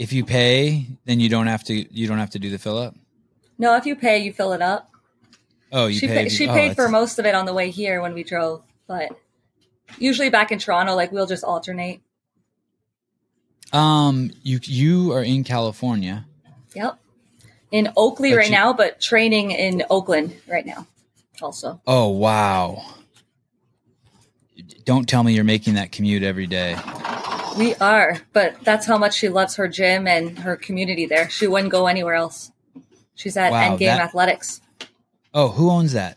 If you pay, then you don't have to. You don't have to do the fill up. No, if you pay, you fill it up. Oh, you she pay. pa- she oh, paid for most of it on the way here when we drove, but usually back in Toronto, like we'll just alternate. Um, you you are in California. Yep. In Oakley But right you- now, but training in Oakland right now also. Oh wow! Don't tell me you're making that commute every day. We are, but that's how much she loves her gym and her community there. She wouldn't go anywhere else. She's at Wow, Endgame that- Athletics. Oh, who owns that?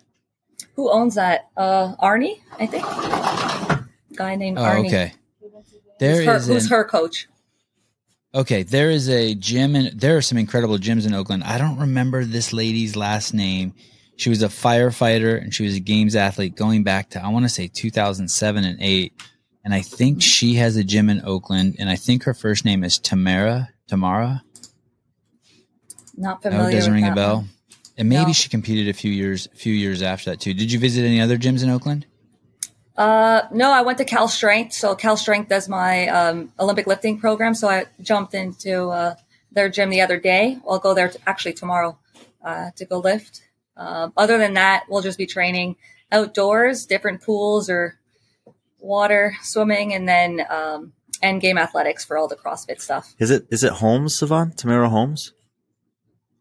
Who owns that? Uh, Arnie, I think. Guy named Oh, Arnie. okay. There Who's her, is who's an- her coach? Okay, there is a gym and there are some incredible gyms in Oakland. I don't remember this lady's last name. She was a firefighter and she was a games athlete going back to I want to say 2007 and 8. And I think she has a gym in Oakland and I think her first name is Tamara, Tamara. Not No, familiar. it doesn't ring a bell. one. And maybe No. she competed a few years a few years after that too. Did you visit any other gyms in Oakland? Uh, no, I went to Cal Strength. So Cal Strength does my um, Olympic lifting program. So I jumped into uh, their gym the other day. I'll go there t- actually tomorrow uh, to go lift. Uh, other than that, we'll just be training outdoors, different pools or water, swimming, and then um, end game athletics for all the CrossFit stuff. Is it is it Holmes, Sevan? Tamara Holmes?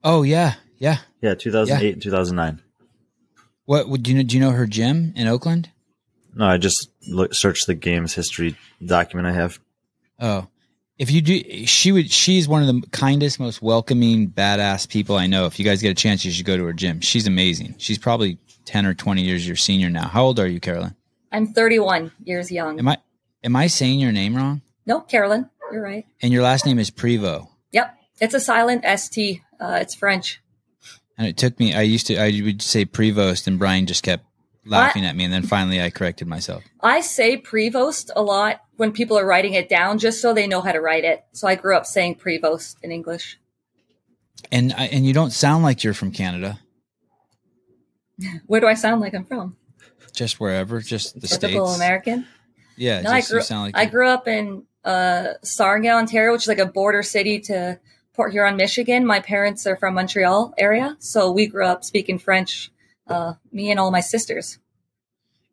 Oh yeah, yeah. Yeah, 2008 and 2009. What would you know? Do you know her gym in Oakland? No, I just look, searched the games history document I have. Oh, if you do, she would. She's one of the kindest, most welcoming, badass people I know. If you guys get a chance, you should go to her gym. She's amazing. She's probably ten or twenty years your senior now. How old are you, Carolyne? I'm 31 years young. Am I am I saying your name wrong? no, Carolyne, you're right. And your last name is Prevo. Yep, it's a silent ST. Uh, it's French. And it took me. I used to. I would say Prevost, and Brian just kept laughing at me, and then finally I corrected myself. I say Prevost a lot when people are writing it down, just so they know how to write it. So I grew up saying Prevost in English. And I, and you don't sound like you're from Canada. Where do I sound like I'm from? Just wherever, just the Typical states. American. Yeah, No, I just you grew. sound like I grew up in uh, Sarnia, Ontario, which is like a border city to Port Huron, Michigan. My parents are from Montreal area, so we grew up speaking French. Uh, me and all my sisters.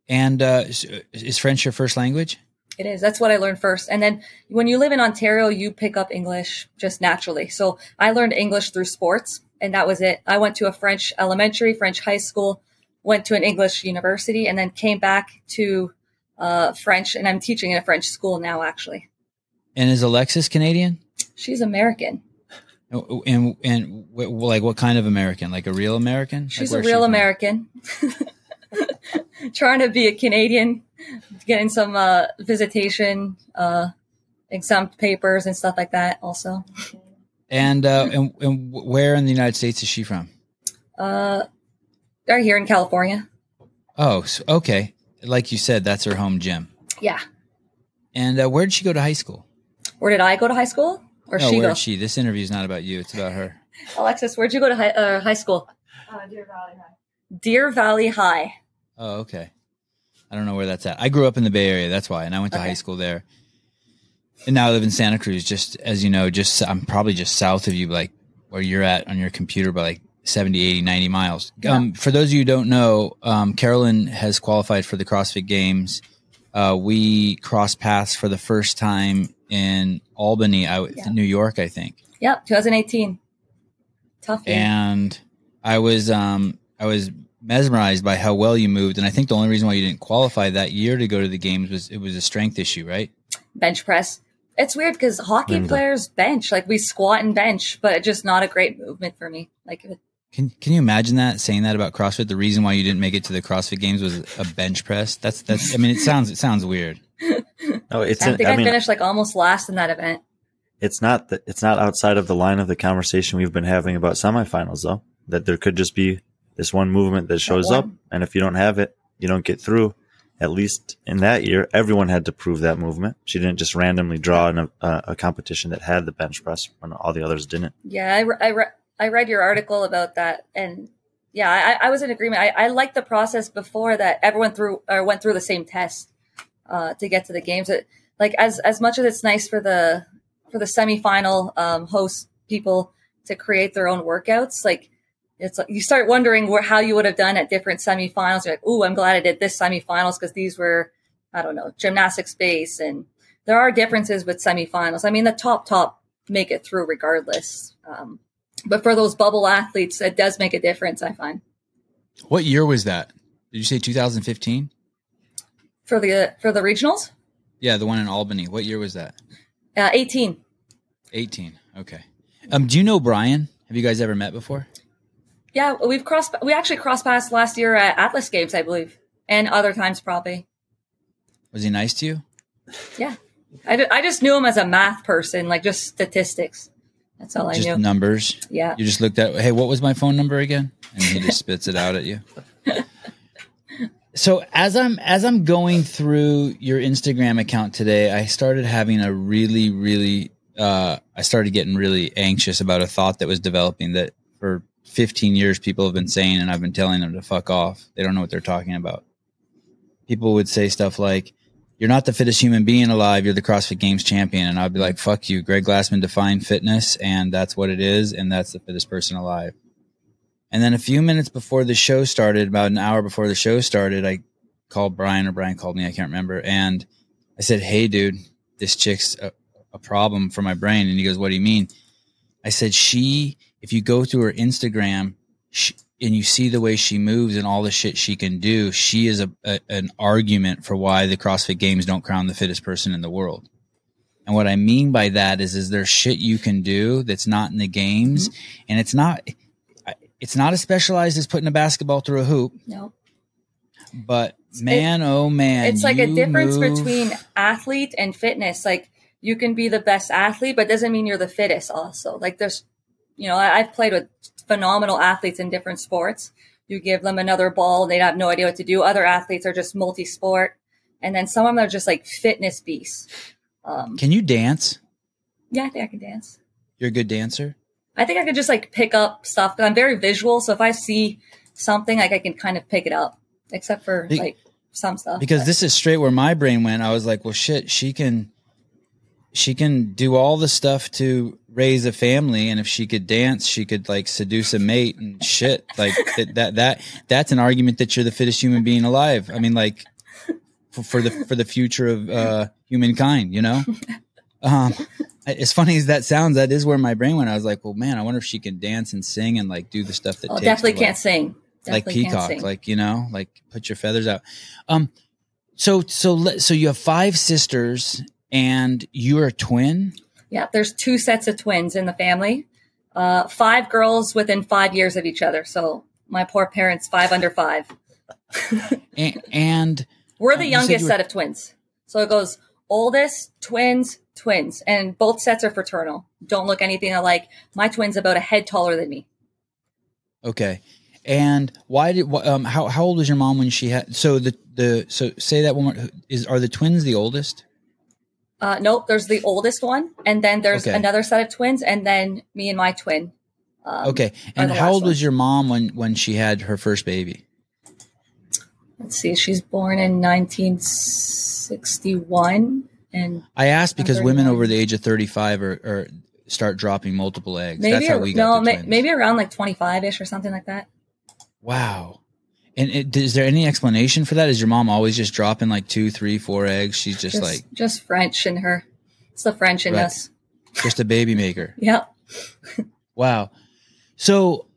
And uh, is French your first language? It is. That's what I learned first. And then when you live in Ontario, you pick up English just naturally. So I learned English through sports, and that was it. I went to a French elementary, French high school, went to an English university, and then came back to uh, French. And I'm teaching in a French school now, actually. And is Alexis Canadian? She's American. And and like what kind of American? Like a real American? Like, She's a where's she real? American. Trying to be a Canadian, getting some uh, visitation, uh, exempt papers and stuff like that. Also, And uh, and and where in the United States is she from? uh, they're here in California. Oh, so, okay. Like you said, that's her home gym. Yeah. And uh, where did she go to high school? Where did I go to high school? Or no, she where go? did she? This interview is not about you. It's about her. Alexis, where'd you go to high, uh, high school? Uh, Deer Valley High. Deer Valley High. Oh, okay. I don't know where that's at. I grew up in the Bay Area. That's why, and I went to Okay. high school there. And now I live in Santa Cruz. Just as you know, just I'm probably just south of you, like where you're at on your computer, but like 70, 80, 90 miles. Um, for those of you who don't know, um, Carolyne has qualified for the CrossFit Games. Uh, we crossed paths for the first time in Albany, I, w- Yeah. New York, I think. Yep, 2018. Tough year. and I was um I was mesmerized by how well you moved, and I think the only reason why you didn't qualify that year to go to the games was it was a strength issue, right? bench press. It's weird because hockey Linda. players bench, like we squat and bench, but it's just not a great movement for me. Like, Can Can you imagine that saying that about CrossFit? The reason why you didn't make it to the CrossFit Games was a bench press. That's that's. I mean, it sounds it sounds weird. No, it's. I an- think I, I mean, finished like almost last in that event. it's not that it's not outside of the line of the conversation we've been having about semifinals, though. That there could just be this one movement that shows one. up, and if you don't have it, you don't get through. At least in that year, everyone had to prove that movement. She didn't just randomly draw in a, a, a competition that had the bench press when all the others didn't. Yeah, I, re- I, re- I read your article about that, and yeah, I, I was in agreement. I, I liked the process before that everyone through or went through the same test uh, to get to the games. It, like as as much as it's nice for the for the semifinal um, host people to create their own workouts. Like it's like you start wondering where how you would have done at different semifinals. You're like, oh, I'm glad I did this semifinals because these were I don't know gymnastics base, and there are differences with semifinals. I mean, the top top make it through regardless. Um, but for those bubble athletes, it does make a difference. I find. What year was that? Did you say 2015? For the for the regionals? Yeah, the one in Albany. What year was that? Uh, 18. 18. Okay. Um, do you know Brian? Have you guys ever met before? Yeah, we've crossed. We actually crossed paths last year at Atlas Games, I believe, and other times probably. Was he nice to you? Yeah, I, I just knew him as a math person, like just statistics. That's all just I knew. numbers. Yeah. You just looked at, hey, what was my phone number again? And he just spits it out at you. So as I'm as I'm going through your Instagram account today, I started having a really, really uh, I started getting really anxious about a thought that was developing that for 15 years people have been saying, and I've been telling them to fuck off. They don't know what they're talking about. People would say stuff like, "You're not the fittest human being alive. You're the CrossFit Games champion," and I'd be like, "Fuck you." Greg Glassman defined fitness, and that's what it is, and that's the fittest person alive. And then a few minutes before the show started, about an hour before the show started, I called Brian or Brian called me. I can't remember. And I said, Hey, dude, this chick's a, a problem for my brain. And he goes, What do you mean? I said, She, if you go through her Instagram she, and you see the way she moves and all the shit she can do, she is a, a, an argument for why the CrossFit Games don't crown the fittest person in the world. And what I mean by that is, is there's shit you can do that's not in the games, mm-hmm. and it's not it's not as specialized as putting a basketball through a hoop. No. But man, it, oh man, it's like a difference move. between athlete and fitness. Like you can be the best athlete, but doesn't mean you're the fittest. Also, like there's, you know, I, I've played with phenomenal athletes in different sports. You give them another ball, they have no idea what to do. Other athletes are just multi-sport, and then some of them are just like fitness beasts. Um, can you dance? Yeah, I think I can dance. You're a good dancer. I think I could just like pick up stuff. because I'm very visual, so if I see something, like I can kind of pick it up. Except for Be- like some stuff. Because but. this is straight where my brain went. I was like, well, shit, she can, she can do all the stuff to raise a family, and if she could dance, she could like seduce a mate and shit. Like that, that, that, that's an argument that you're the fittest human being alive. I mean, like for, for the for the future of uh, humankind, you know. Um, as funny as that sounds, that is where my brain went. I was like, well, man, I wonder if she can dance and sing and like do the stuff that oh, definitely can't sing. Definitely like peacock, like you know, like put your feathers out. Um, so so so you have five sisters and you're a twin. Yeah, there's two sets of twins in the family. Uh, five girls within five years of each other. So my poor parents, five under five. and, and, we're the youngest set of twins. So it goes oldest, twins, twins, and both sets are fraternal. Don't look anything alike. My twin's about a head taller than me. Okay. And why did um how how old was your mom when she had so the the so say that one is are the twins the oldest? Uh nope, there's the oldest one and then there's okay. another set of twins and then me and my twin. Um, okay. And how old one. was your mom when when she had her first baby? Let's see, she's born in 1961 and I asked because women over the age of 35 are, are start dropping multiple eggs. Maybe That's how we got no, maybe around like 25 ish or something like that. Wow. And it, is there any explanation for that? Is your mom always just dropping like two, three, four eggs? She's just, just like just French in her. It's the French in right. us. Just a baby maker. yep. wow. So,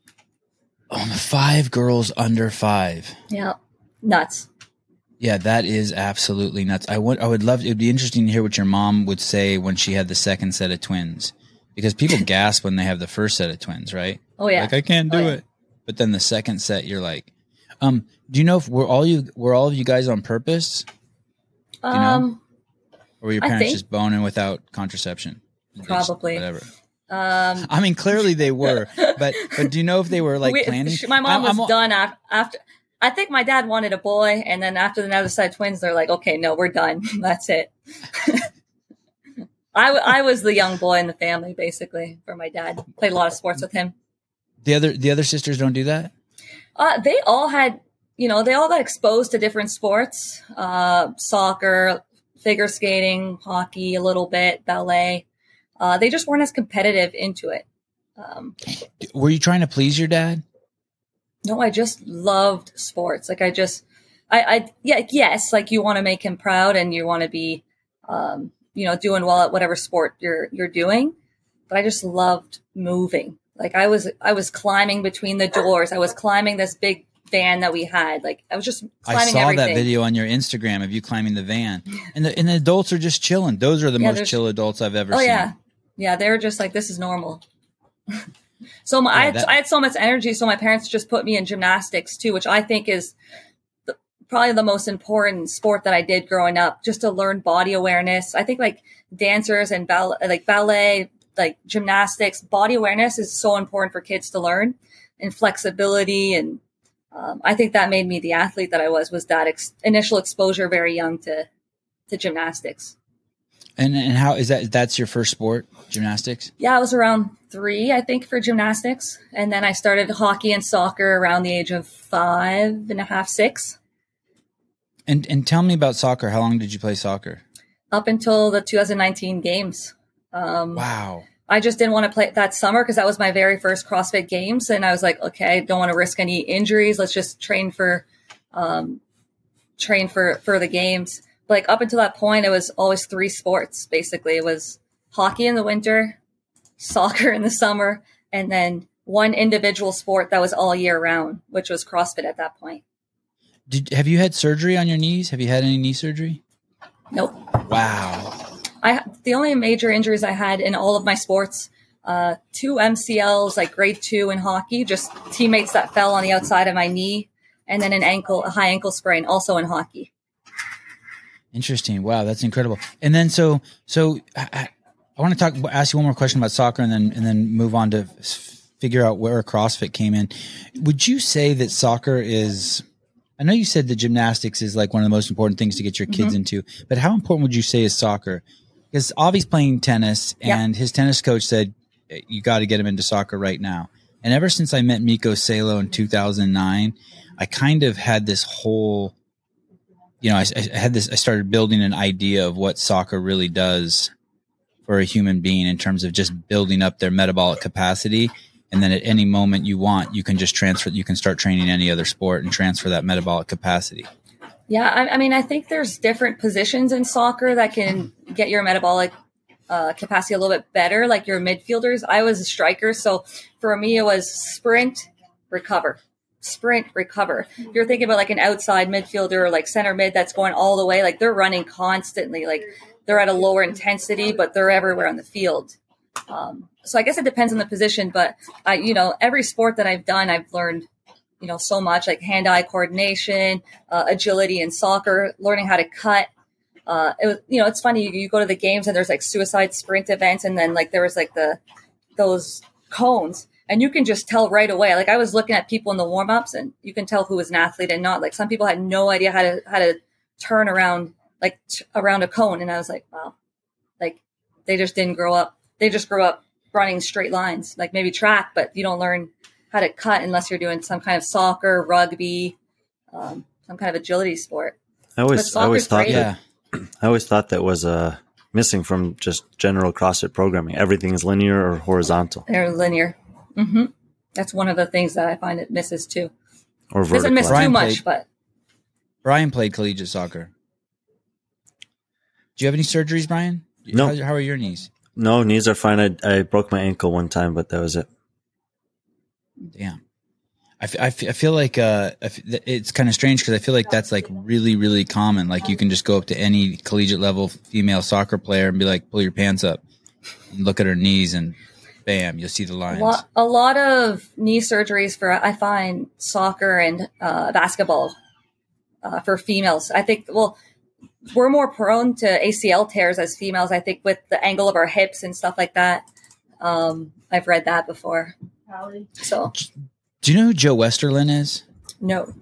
um, five girls under five. Yeah, nuts. Yeah, that is absolutely nuts. I would, I would love. It would be interesting to hear what your mom would say when she had the second set of twins, because people gasp when they have the first set of twins, right? Oh yeah. Like I can't do oh, yeah. it. But then the second set, you're like, um, do you know if we're all you were all of you guys on purpose? Do you know? Um, or were your parents just boning without contraception? Probably. whatever. Um, I mean, clearly they were, but but do you know if they were like we, planning? My mom I'm, was I'm, done after, after. I think my dad wanted a boy, and then after the other side twins, they're like, okay, no, we're done. That's it. I, I was the young boy in the family, basically, for my dad. Played a lot of sports with him. The other the other sisters don't do that. Uh, they all had, you know, they all got exposed to different sports: uh, soccer, figure skating, hockey, a little bit, ballet. uh, they just weren't as competitive into it. Um, Were you trying to please your dad? no, I just loved sports. Like I just, I, I yeah, yes, like you want to make him proud and you want to be, um, you know, doing well at whatever sport you're you're doing. But I just loved moving. Like I was, I was climbing between the doors. I was climbing this big van that we had. Like I was just I saw everything. that video on your Instagram of you climbing the van, and the and the adults are just chilling. Those are the Yeah, most chill adults I've ever Oh seen. yeah, yeah. They were just like, this is normal. so my, I, had, that- I had so much energy. So my parents just put me in gymnastics too, which I think is the, probably the most important sport that I did growing up, just to learn body awareness. I think like dancers and ball, like ballet, like gymnastics, body awareness is so important for kids to learn, and flexibility and. Um, I think that made me the athlete that I was. Was that ex- initial exposure very young to to gymnastics? And and how is that? That's your first sport, gymnastics. Yeah, I was around three, I think, for gymnastics. And then I started hockey and soccer around the age of five and a half, six, And and tell me about soccer. How long did you play soccer? up until the 2019 games. Um, Wow. I just didn't want to play that summer because that was my very first CrossFit games. And I was like, okay, I don't want to risk any injuries. Let's just train for, um, train for, for the games. But like up until that point, it was always three sports. Basically, it was hockey in the winter, soccer in the summer, and then one individual sport that was all year round, which was CrossFit at that point. Did have you had surgery on your knees? Have you had any knee surgery? Nope. Wow. I the only major injuries I had in all of my sports, uh, two MCLs, like grade two in hockey, just teammates that fell on the outside of my knee, and then an ankle, a high ankle sprain, also in hockey. Interesting. Wow, that's incredible. And then so so I, I- want to talk ask you one more question about soccer and then and then move on to figure out where CrossFit came in. Would you say that soccer is I know you said that gymnastics is like one of the most important things to get your kids into, but how important would you say is soccer? Because Avi's playing tennis and his tennis coach said you got to get him into soccer right now. And ever since I met Mikko Salo in 2009, I kind of had this whole you know, I, I had this, I started building an idea of what soccer really does for a human being in terms of just building up their metabolic capacity. And then at any moment you want, you can just transfer, you can start training any other sport and transfer that metabolic capacity. Yeah, I, I mean, I think there's different positions in soccer that can get your metabolic uh, capacity a little bit better, like your midfielders. I was a striker, so for me, it was sprint, recover, sprint, recover. If you're thinking about like an outside midfielder or like center mid that's going all the way, like they're running constantly, like they're at a lower intensity, but they're everywhere on the field. Um, so I guess it depends on the position, but I, you know, every sport that I've done, I've learned, you know, so much like hand-eye coordination, uh, agility in soccer, learning how to cut. Uh, it was, you know, it's funny. You, you go to the games and there's like suicide sprint events, and then like there was like the those cones, and you can just tell right away. Like I was looking at people in the warm ups, and you can tell who was an athlete and not. Like some people had no idea how to how to turn around like t- around a cone, and I was like, wow, like they just didn't grow up. They just grew up running straight lines, like maybe track, but you don't learn how to cut unless you're doing some kind of soccer, rugby, um, some kind of agility sport. I always, I always thought great. that Yeah. I always thought that was uh, missing from just general CrossFit programming. Everything is linear or horizontal They're linear. hmm That's one of the things that I find it misses too. or Doesn't vertical. miss too much, played- but Brian played collegiate soccer. Do you have any surgeries, Brian? No. How, how are your knees? No, knees are fine. I, I broke my ankle one time, but that was it. Damn. I, f- I, f- I feel like uh, it's kind of strange because I feel like that's like really, really common. Like you can just go up to any collegiate level female soccer player and be like, pull your pants up, and look at her knees, and bam, you'll see the a lines. lot, a lot of knee surgeries for I find soccer and uh, basketball uh, for females. I think well, we're more prone to ACL tears as females. I think with the angle of our hips and stuff like that. Um, I've read that before. So Do you know who Joe Westerlin is? no,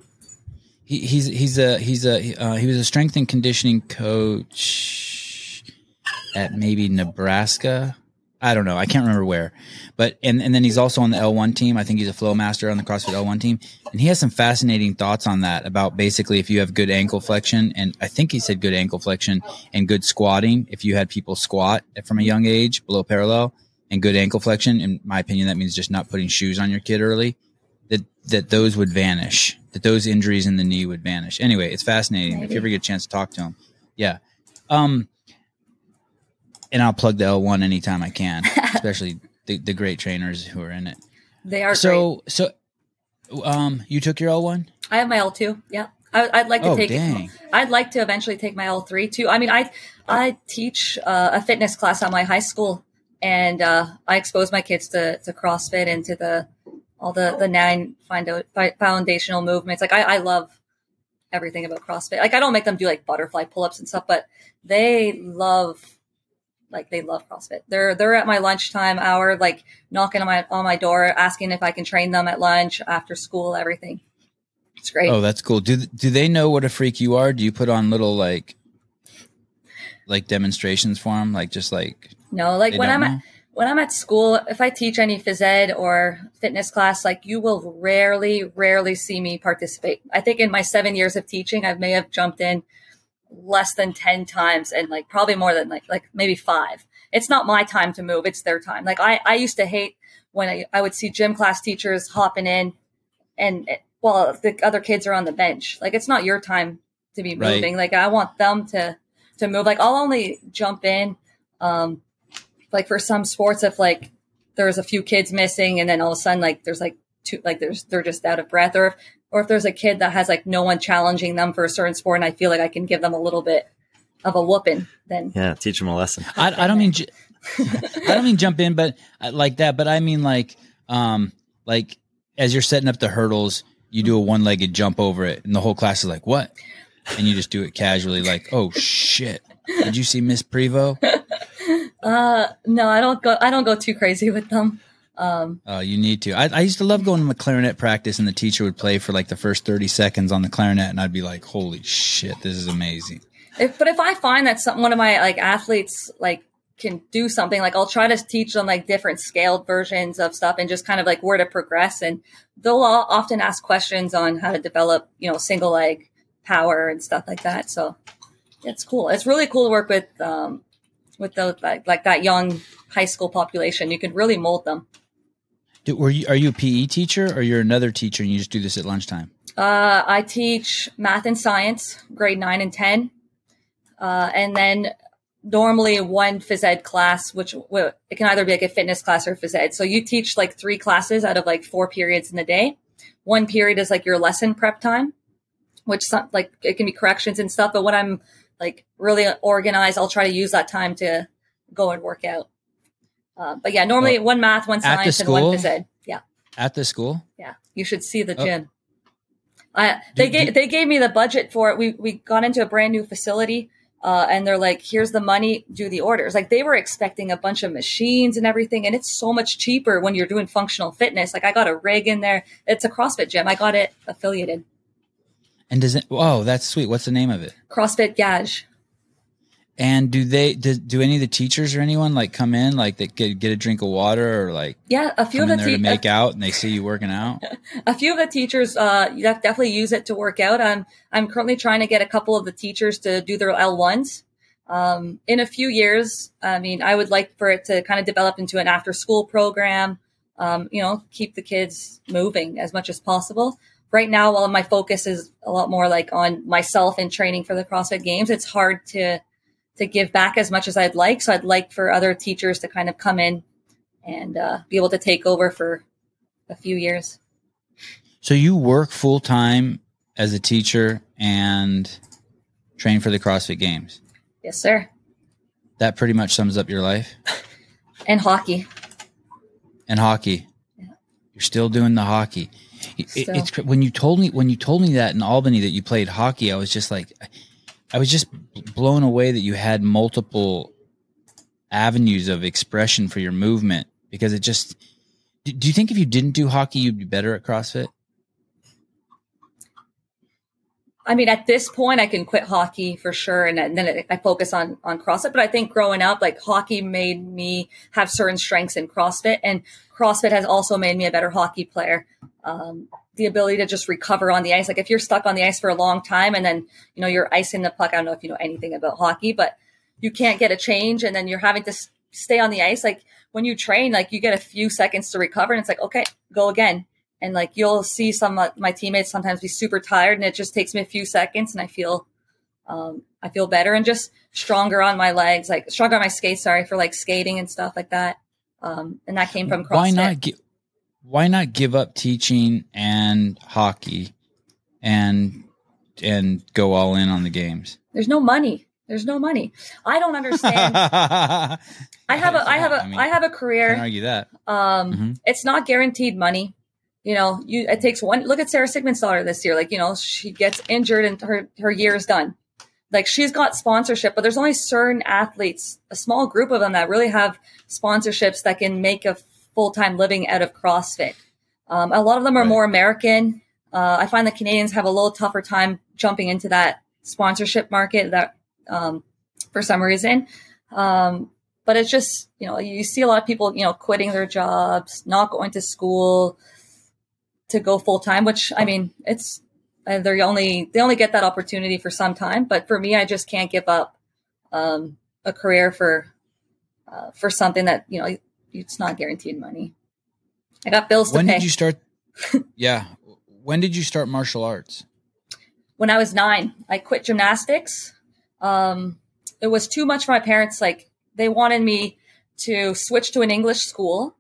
He, he's he's a he's a uh, he was a strength and conditioning coach at maybe Nebraska. I don't know. I can't remember where, but and and then he's also on the L1 team. I think he's a flow master on the CrossFit L1 team, and he has some fascinating thoughts on that about basically if you have good ankle flexion, and I think he said good ankle flexion and good squatting. If you had people squat from a young age below parallel and good ankle flexion, in my opinion, that means just not putting shoes on your kid early. That that those would vanish. That those injuries in the knee would vanish. Anyway, it's fascinating. Maybe. If you ever get a chance to talk to him, yeah. Um, and I'll plug the L1 anytime I can, especially the, the great trainers who are in it. They are so great. so. Um, you took your L1. I have my L2. Yeah, I, would like to oh, take. Dang. I'd like to eventually take my L3 too. I mean, I I teach uh, a fitness class at my high school, and uh, I expose my kids to to CrossFit and to the all the the nine foundational movements. Like I, I love everything about CrossFit. Like I don't make them do like butterfly pull ups and stuff, but they love like they love CrossFit. They're they're at my lunchtime hour, like knocking on my on my door, asking if I can train them at lunch, after school, everything. It's great. Oh, that's cool. Do do they know what a freak you are? Do you put on little like like demonstrations for them, like just like no, like when I'm at, when I'm at school, if I teach any phys ed or fitness class, like you will rarely, rarely see me participate. I think in my seven years of teaching, I may have jumped in less than 10 times and like probably more than like like maybe five. It's not my time to move it's their time. Like i i used to hate when i, I would see gym class teachers hopping in and while the other kids are on the bench. Like it's not your time to be moving. Right. like i want them to to move. Like i'll only jump in um like for some sports if like there's a few kids missing and then all of a sudden like there's like two like there's they're just out of breath or or if there's a kid that has like no one challenging them for a certain sport and I feel like I can give them a little bit of a whooping, then yeah, teach them a lesson. I, I don't mean I don't mean jump in, but uh, like that. But I mean like um like as you're setting up the hurdles, you do a one legged jump over it, and the whole class is like, "What?" And you just do it casually, like, "Oh shit! Did you see Miss Prevo?" Uh, no, I don't go. I don't go too crazy with them. Um, oh, you need to. I, I, used to love going to my clarinet practice, and the teacher would play for like the first thirty seconds on the clarinet, and I'd be like, "Holy shit, this is amazing!" If, but if I find that some one of my like athletes like can do something, like I'll try to teach them like different scaled versions of stuff, and just kind of like where to progress. And they'll often ask questions on how to develop, you know, single leg power and stuff like that. So it's cool. It's really cool to work with um, with those like, like that young high school population. You can really mold them. Do, were you, are you a PE teacher or you're another teacher and you just do this at lunchtime? Uh, I teach math and science, grade nine and 10. Uh, and then normally one phys ed class, which well, it can either be like a fitness class or phys ed. So you teach like three classes out of like four periods in the day. One period is like your lesson prep time, which some, like it can be corrections and stuff. But when I'm like really organized, I'll try to use that time to go and work out. Uh, but yeah, normally well, one math, one science, and one phys ed. Yeah. At the school. Yeah, you should see the oh. gym. I, they do, gave do, they gave me the budget for it. We we got into a brand new facility, uh, and they're like, "Here's the money, do the orders." Like they were expecting a bunch of machines and everything, and it's so much cheaper when you're doing functional fitness. Like I got a rig in there. It's a CrossFit gym. I got it affiliated. And does it? Oh, that's sweet. What's the name of it? CrossFit Gage. And do they do, do any of the teachers or anyone like come in like they get get a drink of water or like yeah a few of the te- to make out and they see you working out. a few of the teachers uh definitely use it to work out. I'm I'm currently trying to get a couple of the teachers to do their L ones. Um, in a few years, I mean, I would like for it to kind of develop into an after school program. Um, you know, keep the kids moving as much as possible. Right now, while my focus is a lot more like on myself and training for the CrossFit Games, it's hard to to give back as much as I'd like. So I'd like for other teachers to kind of come in and uh, be able to take over for a few years. So you work full time as a teacher and train for the CrossFit Games. Yes, sir. That pretty much sums up your life. and hockey. And hockey. Yeah. You're still doing the hockey. It, it's when you told me when you told me that in Albany that you played hockey, I was just like, I was just blown away that you had multiple avenues of expression for your movement because it just do you think if you didn't do hockey you'd be better at CrossFit? I mean, at this point, I can quit hockey for sure, and then I focus on on CrossFit. But I think growing up, like hockey made me have certain strengths in CrossFit, and CrossFit has also made me a better hockey player. Um, the ability to just recover on the ice, like if you're stuck on the ice for a long time, and then you know you're icing the puck. I don't know if you know anything about hockey, but you can't get a change, and then you're having to stay on the ice. Like when you train, like you get a few seconds to recover, and it's like okay, go again and like you'll see some of my teammates sometimes be super tired and it just takes me a few seconds and i feel um, i feel better and just stronger on my legs like stronger on my skates sorry for like skating and stuff like that um, and that came from CrossFit. why not gi- why not give up teaching and hockey and and go all in on the games there's no money there's no money. I don't understand. I have a I have a I, mean, I have a career. Argue that. Um, mm-hmm. it's not guaranteed money you know, you it takes one look at Sara Sigmundsdottir this year. Like, you know, she gets injured and her her year is done. Like she's got sponsorship, but there's only certain athletes, a small group of them that really have sponsorships that can make a full time living out of CrossFit. Um, a lot of them are right. more American. Uh, I find the Canadians have a little tougher time jumping into that sponsorship market that um, for some reason. Um, but it's just, you know, you see a lot of people, you know, quitting their jobs, not going to school, to go full time, which I mean, it's uh, they only they only get that opportunity for some time. But for me, I just can't give up um, a career for uh, for something that you know it's not guaranteed money. I got bills when to pay. When did you start? yeah, when did you start martial arts? When I was nine, I quit gymnastics. Um, it was too much for my parents. Like they wanted me to switch to an English school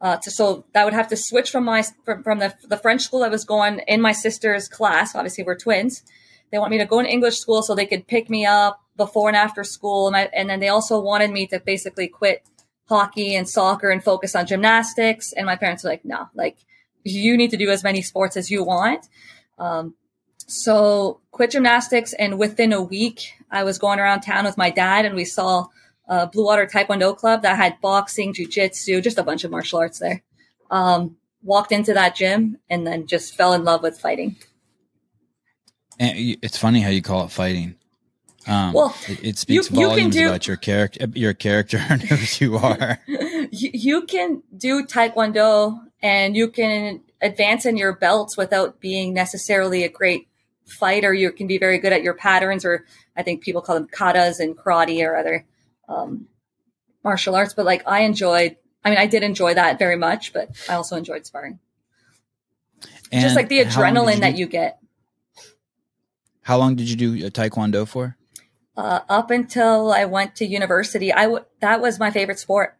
uh, to, so that would have to switch from my from, from the the French school I was going in my sister's class. Obviously, we're twins. They want me to go in English school so they could pick me up before and after school, and, I, and then they also wanted me to basically quit hockey and soccer and focus on gymnastics. And my parents were like, "No, like you need to do as many sports as you want." Um, so quit gymnastics, and within a week, I was going around town with my dad, and we saw uh, Blue Water Taekwondo Club that had boxing, jujitsu, just a bunch of martial arts there. Um, walked into that gym and then just fell in love with fighting. And it's funny how you call it fighting. Um, well, it, it speaks you, volumes you do, about your character, your character and who you are. you, you can do Taekwondo and you can advance in your belts without being necessarily a great fighter. You can be very good at your patterns, or I think people call them katas and karate or other um, martial arts, but like I enjoyed. I mean, I did enjoy that very much, but I also enjoyed sparring. And Just like the adrenaline you that you get. How long did you do taekwondo for? Uh, up until I went to university, I w- that was my favorite sport.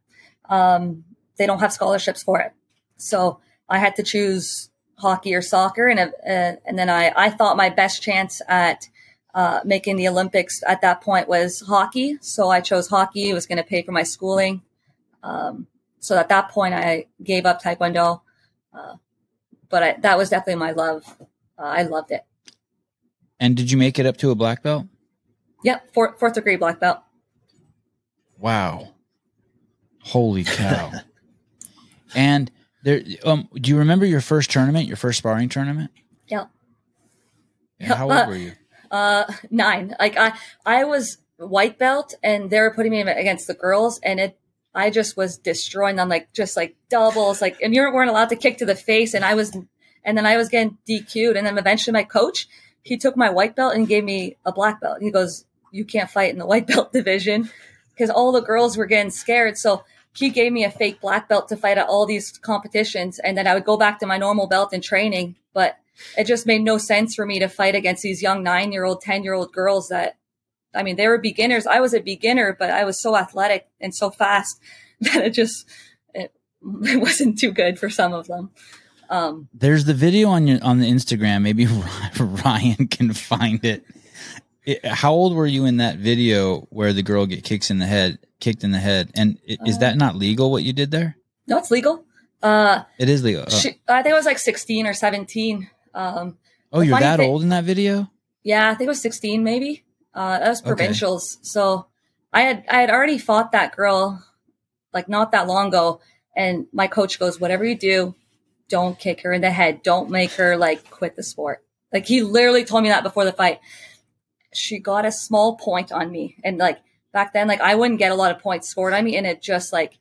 Um, they don't have scholarships for it, so I had to choose hockey or soccer, and uh, and then I I thought my best chance at uh, making the Olympics at that point was hockey. So I chose hockey. It was going to pay for my schooling. Um, so at that point, I gave up Taekwondo. Uh, but I, that was definitely my love. Uh, I loved it. And did you make it up to a black belt? Yep, fourth, fourth degree black belt. Wow. Holy cow. and there, um, do you remember your first tournament, your first sparring tournament? Yep. How old were you? Uh, nine. Like I, I was white belt, and they were putting me against the girls, and it, I just was destroying them, like just like doubles, like, and you weren't allowed to kick to the face, and I was, and then I was getting DQ'd, and then eventually my coach, he took my white belt and gave me a black belt. He goes, "You can't fight in the white belt division," because all the girls were getting scared. So he gave me a fake black belt to fight at all these competitions, and then I would go back to my normal belt in training, but it just made no sense for me to fight against these young nine year old, 10 year old girls that, I mean, they were beginners. I was a beginner, but I was so athletic and so fast that it just, it, it wasn't too good for some of them. Um, There's the video on your, on the Instagram. Maybe Ryan can find it. it. How old were you in that video where the girl get kicks in the head, kicked in the head? And is uh, that not legal what you did there? No, it's legal. Uh, it is legal. Oh. She, I think it was like 16 or 17. Um, oh, you're that thing, old in that video? Yeah, I think it was 16 maybe. Uh, that was provincials. Okay. So I had, I had already fought that girl like not that long ago. And my coach goes, whatever you do, don't kick her in the head. Don't make her like quit the sport. Like he literally told me that before the fight. She got a small point on me. And like back then, like I wouldn't get a lot of points scored on me. And it just like,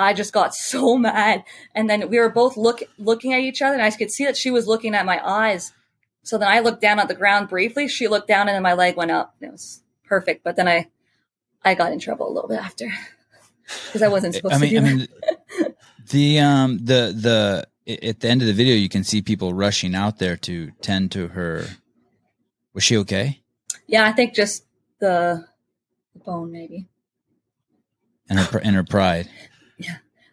I just got so mad. And then we were both look, looking at each other and I could see that she was looking at my eyes. So then I looked down at the ground briefly. She looked down and then my leg went up. It was perfect. But then I, I got in trouble a little bit after because I wasn't supposed I mean, to. I mean, the um, the the at the end of the video, you can see people rushing out there to tend to her. Was she okay? yeah, I think just the, the bone maybe. And her and her pride.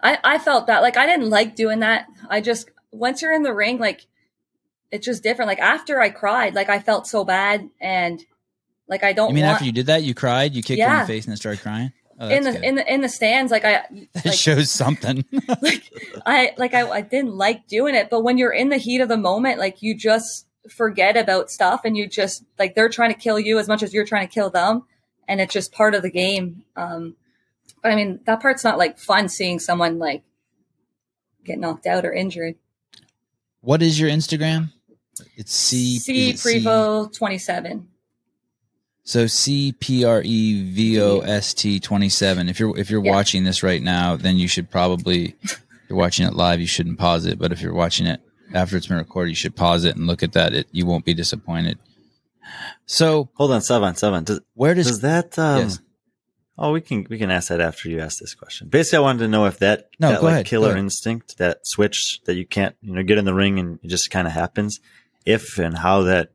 I, I felt that like I didn't like doing that. I just once you're in the ring, like it's just different. Like after I cried, like I felt so bad and like I don't You mean want after you did that, you cried, you kicked her in the face, and then started crying? Oh, in the good. in the in the stands, like I that like shows something. like I like I, I didn't like doing it, but when you're in the heat of the moment, like you just forget about stuff and you just like they're trying to kill you as much as you're trying to kill them, and it's just part of the game. Um, I mean that part's not like fun seeing someone like get knocked out or injured. what is your Instagram? It's C C it Prevo twenty seven. So C P R E V O S T twenty seven. If you're if you're Yeah. watching this right now, then you should probably if you're watching it live, you shouldn't pause it. But if you're watching it after it's been recorded, you should pause it and look at that. It you won't be disappointed. So Hold on, seven, seven. Does, where does, does that? Um, yes. Oh, we can we can ask that after you ask this question. Basically, I wanted to know if that No, that like ahead, killer instinct, that switch that you can't you know get in the ring and it just kind of happens, if and how that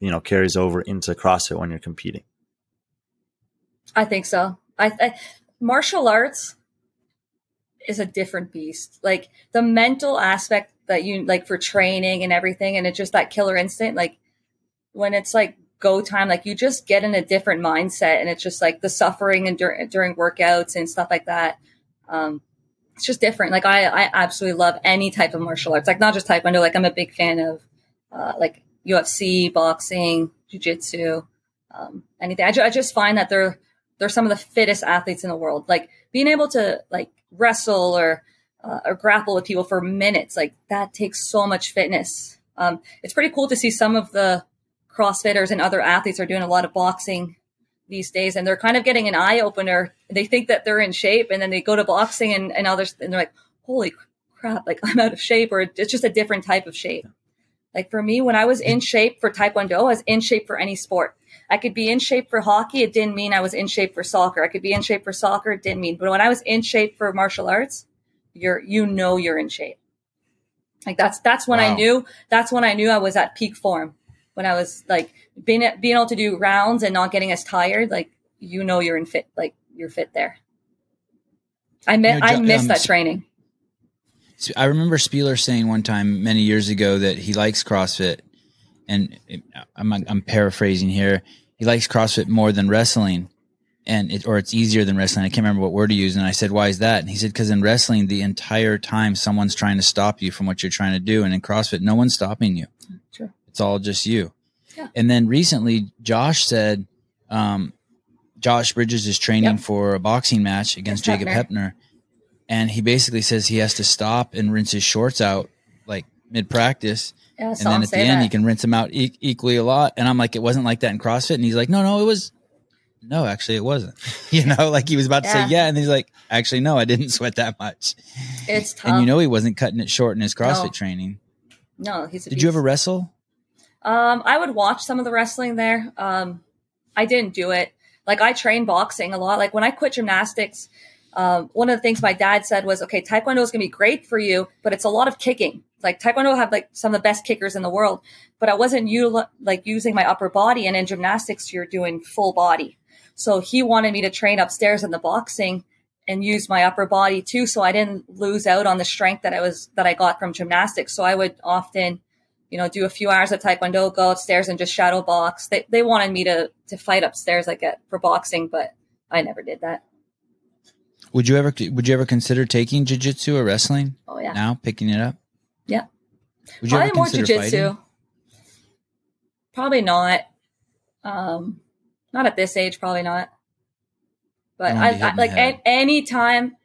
you know carries over into CrossFit when you're competing. I think so. I, I martial arts is a different beast. Like the mental aspect that you like for training and everything, and it's just that killer instinct. Like when it's like go time, like you just get in a different mindset, and it's just like the suffering and dur- during workouts and stuff like that. Um, it's just different. Like I, I absolutely love any type of martial arts. Like not just taekwondo. Like I'm a big fan of uh, like UFC, boxing, jujitsu, um, anything. I, ju- I just find that they're they're some of the fittest athletes in the world. Like being able to like wrestle or uh, or grapple with people for minutes, like that takes so much fitness. Um, it's pretty cool to see some of the CrossFitters and other athletes are doing a lot of boxing these days, and they're kind of getting an eye opener. They think that they're in shape, and then they go to boxing, and, and others, and they're like, "Holy crap! Like I'm out of shape," or it's just a different type of shape. Like for me, when I was in shape for Taekwondo, I was in shape for any sport. I could be in shape for hockey. It didn't mean I was in shape for soccer. I could be in shape for soccer. It didn't mean, but when I was in shape for martial arts, you're, you know, you're in shape. Like that's, that's when I knew, that's when I knew I was at peak form. When I was like being, being able to do rounds and not getting as tired, like, you know, you're in fit, like you're fit there. I mi- You know, I Jo- miss um, that training. So I remember Spealler saying one time many years ago that he likes CrossFit, and it- I'm I'm paraphrasing here. He likes CrossFit more than wrestling, and it or it's easier than wrestling. I can't remember what word he used, and I said, "Why is that?" And he said, "Because in wrestling, the entire time someone's trying to stop you from what you're trying to do, and in CrossFit, no one's stopping you. True. It's all just you." Yeah. And then recently, Josh said, um, Josh Bridges is training Yep. for a boxing match against Jacob Heppner. Heppner and he basically says he has to stop and rinse his shorts out like mid practice, Yeah, and then at the end that. he can rinse them out e- equally a lot. And I'm like, it wasn't like that in CrossFit, and he's like, no, no, it was. No, actually, it wasn't. you know, like he was about to Yeah. say yeah, and he's like, actually, no, I didn't sweat that much. it's tough. And you know, he wasn't cutting it short in his CrossFit No. training. no, he's a Did you ever wrestle? Um, I would watch some of the wrestling there. Um, I didn't do it. Like I trained boxing a lot. Like when I quit gymnastics, um, one of the things my dad said was, okay, Taekwondo is going to be great for you, but it's a lot of kicking. Like Taekwondo have like some of the best kickers in the world, but I wasn't you like using my upper body. And in gymnastics, you're doing full body. So he wanted me to train upstairs in the boxing and use my upper body too. So I didn't lose out on the strength that I was, that I got from gymnastics. So I would often, you know, do a few hours of taekwondo, go upstairs and just shadow box. They they wanted me to to fight upstairs like at, for boxing, but I never did that. Would you ever would you ever consider taking jiu-jitsu or wrestling Oh yeah, now, picking it up? Yeah. Would you probably ever more jujitsu. Probably not. Um, not at this age. Probably not. But I, hit I like a, any time.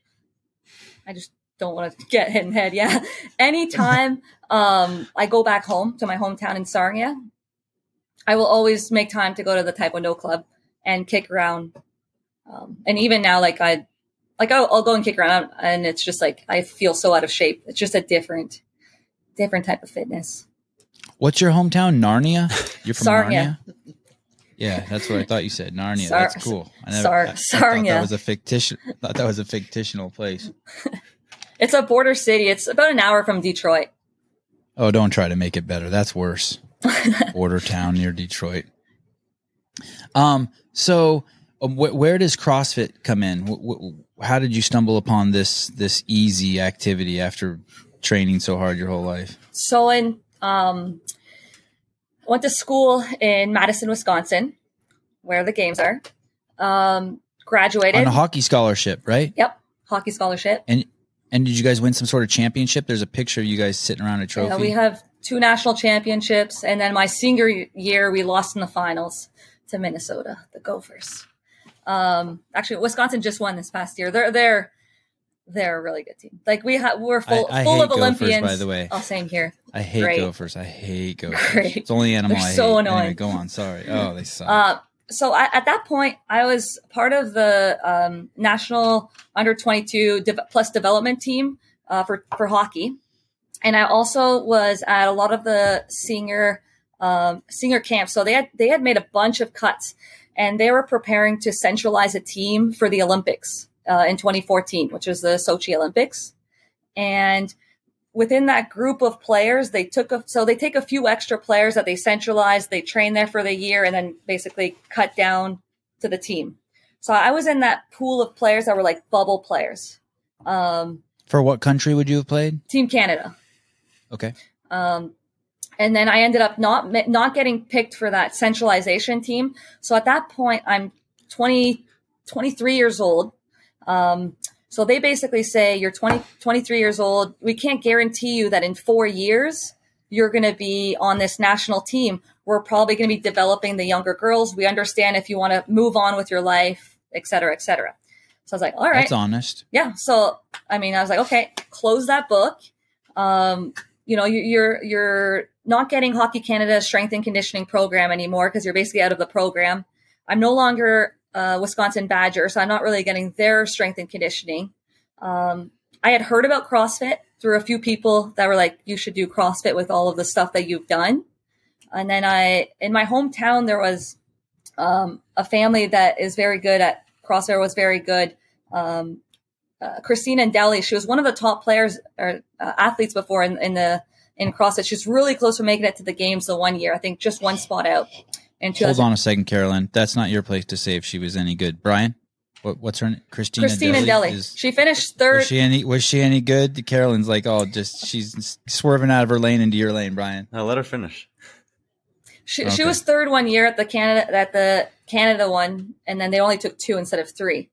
I just don't want to get hit in the head. Yeah. Anytime um, I go back home to my hometown in Sarnia, I will always make time to go to the Taekwondo club and kick around. Um, and even now, like I, like I'll, I'll, go and kick around, and it's just like I feel so out of shape. It's just a different, different type of fitness. What's your hometown? Narnia. You're from Sarnia. Narnia. Yeah, that's what I thought you said. Narnia. Sar- that's cool. I never, Sar- I, I thought Sarnia. that was a fictitious. Thought that was a fictional place. It's a border city. It's about an hour from Detroit. Oh, don't try to make it better. That's worse. Border town near Detroit. Um. So, um, wh- where does CrossFit come in? Wh- wh- how did you stumble upon this this easy activity after training so hard your whole life? So in um, went to school in Madison, Wisconsin, where the games are. Um, graduated. On a hockey scholarship, right? Yep, hockey scholarship. And and did you guys win some sort of championship? There's a picture of you guys sitting around a trophy. Yeah, we have two national championships, and then my senior year we lost in the finals to Minnesota, the Gophers. Um, actually, Wisconsin just won this past year. They're they're they're a really good team. Like we have, we're full I full hate of Gophers, Olympians. by the way. oh, same here. I hate Great. gophers. I hate gophers. Great. It's the only animal They're I so hate. Anyway, annoying. go on. Sorry. Oh, they suck. Uh, so I, at that point, I was part of the um, national under 22 de- plus development team uh, for, for hockey. And I also was at a lot of the senior, um, senior camps. So they had, they had made a bunch of cuts and they were preparing to centralize a team for the Olympics uh, in 2014, which was the Sochi Olympics. And within that group of players, they took a, so they take a few extra players that they centralize, they train there for the year, and then basically cut down to the team. So I was in that pool of players that were like bubble players. Um, For what country would you have played? Team Canada. Okay. Um, and then I ended up not not getting picked for that centralization team. So at that point, I'm 20, 23 years old. Um, so they basically say you're 20, 23 years old. We can't guarantee you that in four years you're going to be on this national team. We're probably going to be developing the younger girls. We understand if you want to move on with your life, et cetera, et cetera. So I was like, all right, That's honest. yeah. So I mean, I was like, okay, close that book. Um, you know, you, you're you're not getting Hockey Canada strength and conditioning program anymore because you're basically out of the program. I'm no longer uh, Wisconsin Badger, so I'm not really getting their strength and conditioning. Um, I had heard about CrossFit through a few people that were like, you should do CrossFit with all of the stuff that you've done. And then I, in my hometown, there was um, a family that is very good at CrossFit, was very good. Um, uh, Christina Deli, she was one of the top players or uh, athletes before in, in the in CrossFit. She's really close to making it to the games the one year. I think just one spot out. In Hold on a second, Carolyne. That's not your place to say if she was any good. Brian, what, what's her name? Christina. Christina Deli. Is- she finished third. was she any? Was she any good? Carolyne's like, oh, just she's swerving out of her lane into your lane, Brian. Now let her finish. She, Okay. she was third one year at the Canada at the Canada one, and then they only took two instead of three.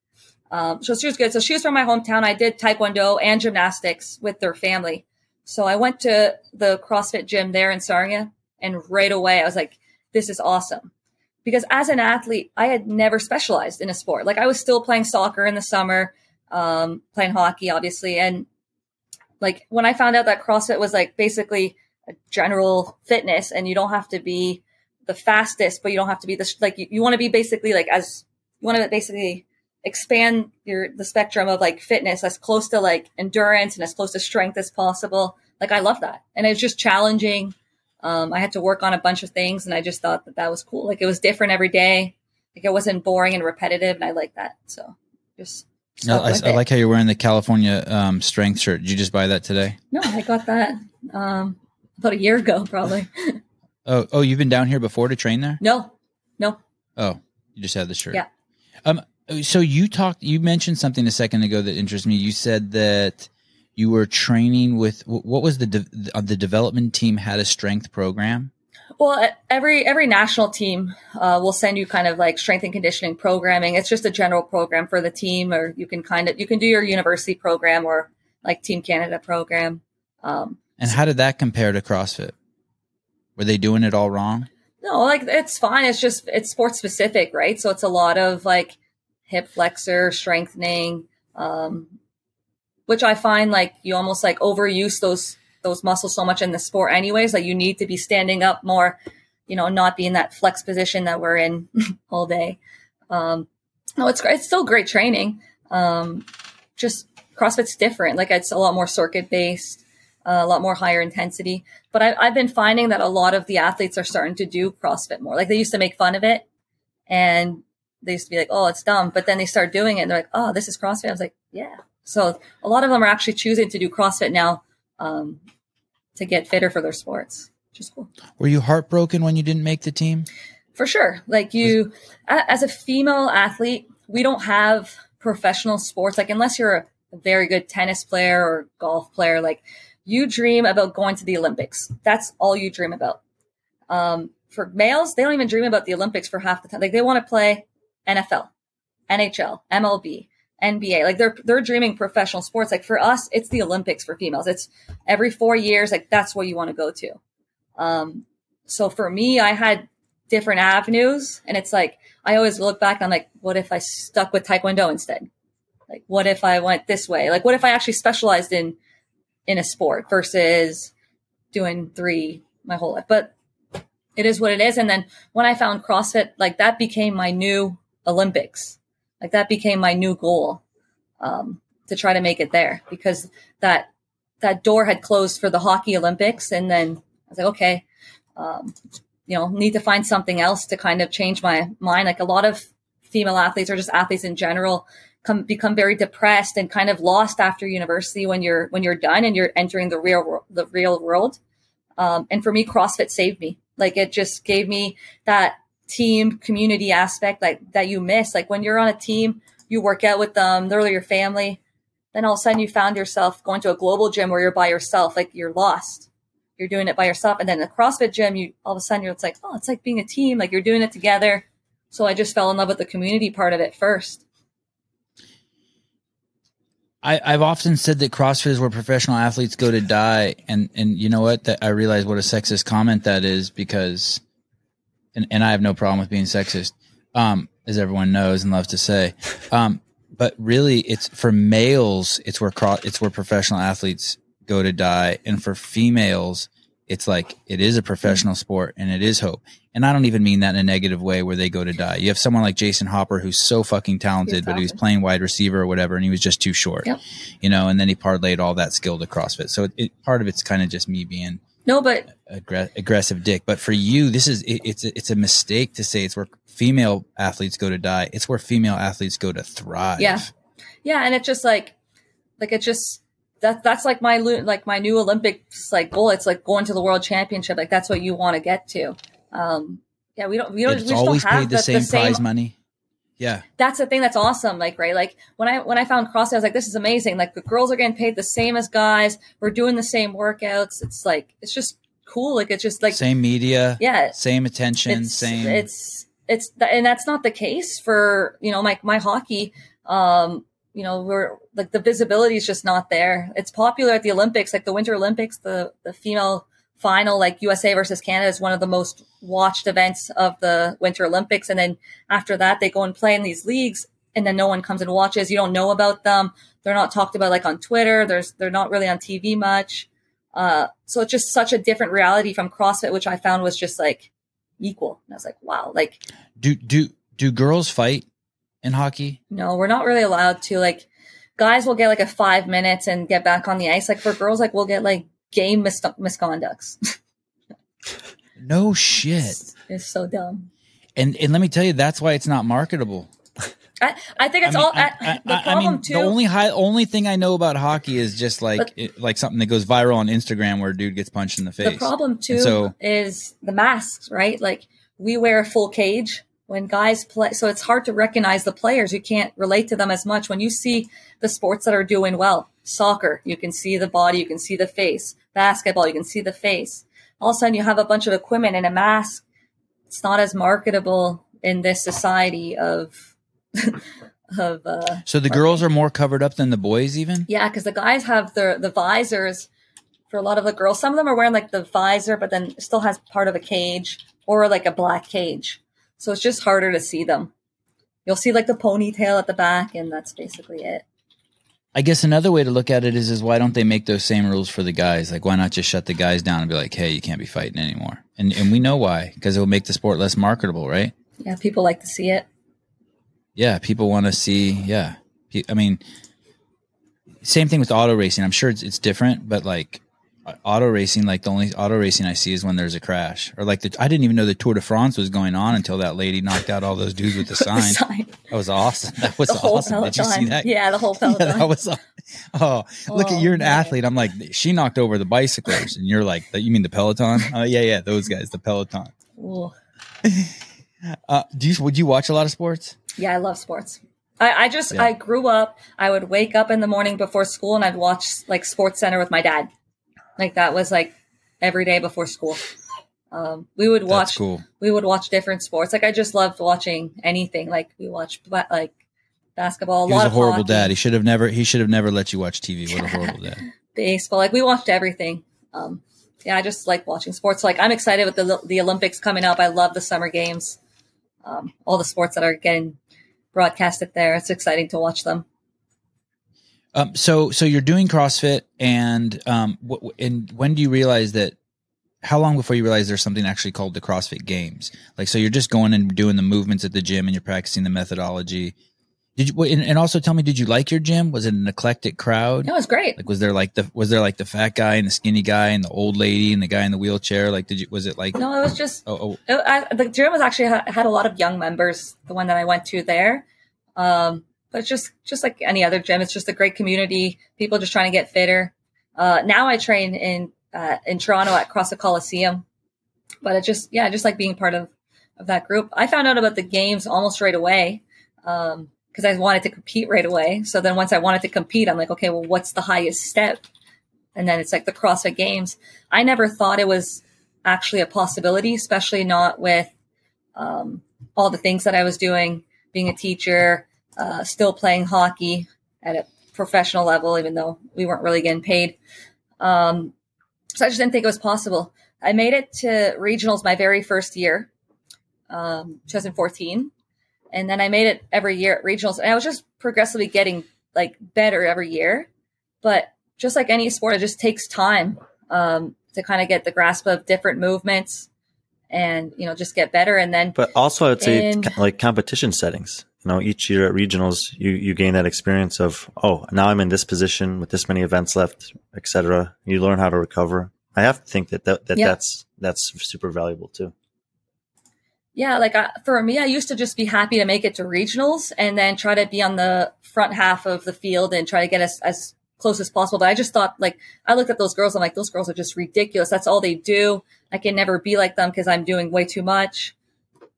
Um, so she was good. So she was from my hometown. I did taekwondo and gymnastics with their family. So I went to the CrossFit gym there in Sarnia, and right away I was like, "This is awesome." Because as an athlete, I had never specialized in a sport. Like I was still playing soccer in the summer, um, playing hockey, obviously, and like when I found out that CrossFit was like basically a general fitness and you don't have to be the fastest, but you don't have to be the, like, you, you want to be basically like as, you want to basically expand your, the spectrum of like fitness as close to like endurance and as close to strength as possible. Like I love that. And it's just challenging. Um, I had to work on a bunch of things and I just thought that that was cool. Like it was different every day. Like it wasn't boring and repetitive and I like that. So just, No, I, I like how you're wearing the California um, strength shirt. Did you just buy that today? No, I got that um, about a year ago, probably. Oh, oh, you've been down here before to train there? no, no. Oh, you just had the shirt. Yeah. Um. So you talked. You mentioned something a second ago that interests me. You said that you were training with what was the de- uh, the development team had a strength program. Well, every every national team uh, will send you kind of like strength and conditioning programming. It's just a general program for the team, or you can kind of you can do your university program or like Team Canada program. Um, And how did that compare to CrossFit? Were they doing it all wrong? no, like it's fine. It's just it's sports specific, right? So it's a lot of like hip flexor strengthening, um, which I find like you almost like overuse those those muscles so much in the sport anyways like you need to be standing up more you know not be in that flex position that we're in all day. Um no it's great it's still great training. Um just crossfit's different. Like it's a lot more circuit based uh, a lot more higher intensity. But I, i've been finding that a lot of the athletes are starting to do crossfit more. Like they used to make fun of it and they used to be like oh it's dumb. But then they start doing it and they're like oh this is crossfit. I was like yeah so a lot of them are actually choosing to do crossfit now um, to get fitter for their sports, which is cool. Were you heartbroken when you didn't make the team? For sure. Like you, as a female athlete, we don't have professional sports. Like unless you're a very good tennis player or golf player, like you dream about going to the Olympics. That's all you dream about. Um, for males, they don't even dream about the Olympics for half the time. Like they want to play NFL, NHL, MLB, NBA. Like they're they're dreaming professional sports. Like for us, it's the Olympics for females. It's every four years. Like that's what you want to go to. Um, so for me, I had different avenues, and it's like I always look back. I'm like, what if I stuck with Taekwondo instead? Like, what if I went this way? Like, what if I actually specialized in in a sport versus doing three my whole life? But it is what it is. And then when I found CrossFit, like that became my new Olympics like that became my new goal um, to try to make it there because that that door had closed for the hockey Olympics, and then I was like, okay, um, you know, need to find something else to kind of change my mind. Like a lot of female athletes or just athletes in general come become very depressed and kind of lost after university when you're when you're done and you're entering the real the real world. Um, and for me, CrossFit saved me. Like it just gave me that team community aspect like that you miss. Like when you're on a team, you work out with them, they're your family. Then all of a sudden you found yourself going to a global gym where you're by yourself, like you're lost. You're doing it by yourself. And then the CrossFit gym, you all of a sudden you're it's like, oh, it's like being a team, like you're doing it together. So I just fell in love with the community part of it first. I, have often said that CrossFit is where professional athletes go to die, and and you know what? That I realize what a sexist comment that is because and, and I have no problem with being sexist, um, as everyone knows and loves to say. Um, but really, it's for males, it's where it's where professional athletes go to die, and for females, it's like it is a professional sport and it is hope. And I don't even mean that in a negative way where they go to die. You have someone like Jason Hopper who's so fucking talented, but he was playing wide receiver or whatever, and he was just too short. Yep. You know, and then he parlayed all that skill to CrossFit. So it, it part of it's kind of just me being no, but aggressive dick. But for you, this is it, it's a, it's a mistake to say it's where female athletes go to die. It's where female athletes go to thrive. Yeah, yeah, and it's just like like it just that that's like my like my new Olympics like goal. It's like going to the world championship. Like that's what you want to get to. Um, yeah, we don't we don't. It's we always don't have paid the, the same prize money. Yeah. That's the thing that's awesome. Like, right. Like when I, when I found CrossFit, I was like, this is amazing. Like the girls are getting paid the same as guys. We're doing the same workouts. It's like, it's just cool. Like it's just like same media. Yeah. Same attention. It's, same. It's, it's, and that's not the case for, you know, my, my hockey. Um, you know, we're like the visibility is just not there. It's popular at the Olympics, like the Winter Olympics, the, the female final, like USA versus Canada, is one of the most watched events of the Winter Olympics. And then after that, they go and play in these leagues, and then no one comes and watches. You don't know about them. They're not talked about like on Twitter. There's they're not really on TV much. Uh, so it's just such a different reality from CrossFit, which I found was just like equal. And I was like, wow, like do do do girls fight in hockey? No, we're not really allowed to. Like guys will get like a five minutes and get back on the ice. Like for girls, like we'll get like game mis- misconducts. no shit. It's, it's, so dumb. And and let me tell you, that's why it's not marketable. I, I think it's I mean, all. I, I, the problem I mean, too. The only high, only thing I know about hockey is just like but, it, like something that goes viral on Instagram where a dude gets punched in the face. The problem too so, is the masks, right? Like we wear a full cage when guys play, so it's hard to recognize the players. You can't relate to them as much when you see the sports that are doing well. Soccer, you can see the body, you can see the face basketball, you can see the face. All of a sudden, you have a bunch of equipment and a mask. It's not as marketable in this society of. of uh, so the girls are more covered up than the boys, even. Yeah, because the guys have the the visors for a lot of the girls. Some of them are wearing like the visor, but then still has part of a cage or like a black cage. So it's just harder to see them. You'll see like the ponytail at the back, and that's basically it. I guess another way to look at it is is why don't they make those same rules for the guys? Like why not just shut the guys down and be like, hey, you can't be fighting anymore? And and we know why because it will make the sport less marketable, right? Yeah, people like to see it. Yeah, people want to see. Yeah, I mean, same thing with auto racing. I'm sure it's it's different, but like auto racing, like the only auto racing I see is when there's a crash, or like the I didn't even know the Tour de France was going on until that lady knocked out all those dudes with the sign. Sign. That was awesome. That was The whole awesome. Did you see that? Yeah, the whole Yeah, peloton. that was. Oh, look Oh, at you're an man. athlete. I'm like, she knocked over the bicyclers, and you're like, you mean the peloton? Oh yeah, yeah, those guys, the peloton. Uh, do you would you watch a lot of sports? Yeah, I love sports. I, I just Yeah. I grew up. I would wake up in the morning before school and I'd watch like Sports Center with my dad. Like that was like every day before school. Um, we would watch. cool. We would watch different sports. Like I just loved watching anything. Like we watched like basketball. A He was a horrible hockey, dad. He should have never. He should have never let you watch TV. What a horrible dad. baseball. Like we watched everything. Um, yeah, I just like watching sports. Like I'm excited with the the Olympics coming up. I love the summer games. Um, all the sports that are getting broadcasted there. It's exciting to watch them. Um, so so you're doing CrossFit, and um, and when do you realize that? How long before you realize there's something actually called the CrossFit Games? Like, so you're just going and doing the movements at the gym, and you're practicing the methodology. Did you? And, and also tell me, did you like your gym? Was it an eclectic crowd? No, it was great. Like, was there like the was there like the fat guy and the skinny guy and the old lady and the guy in the wheelchair? Like, did you? Was it like? No, it was just Oh, oh it, I, the gym was actually had a lot of young members. The one that I went to there, um, but it's just just like any other gym. It's just a great community. People just trying to get fitter. Uh, now I train in uh, in Toronto at CrossFit Coliseum, but it just yeah, just like being part of of that group. I found out about the games almost right away. Um, because I wanted to compete right away. So then once I wanted to compete, I'm like, okay, well, what's the highest step? And then it's like the CrossFit Games. I never thought it was actually a possibility, especially not with um, all the things that I was doing, being a teacher, uh, still playing hockey at a professional level, even though we weren't really getting paid. Um, so I just didn't think it was possible. I made it to regionals my very first year, um, 2014. And then I made it every year at regionals. And I was just progressively getting like better every year. But just like any sport, it just takes time um, to kind of get the grasp of different movements and, you know, just get better. And then But also, I would say co- like competition settings. You know, each year at regionals, you you gain that experience of oh, now I'm in this position with this many events left, etc. You learn how to recover. I have to think that that, that Yeah. that's that's super valuable too. Yeah, like I, for me, I used to just be happy to make it to regionals and then try to be on the front half of the field and try to get as, as close as possible. But I just thought, like, I looked at those girls, I'm like, those girls are just ridiculous. That's all they do. I can never be like them because I'm doing way too much.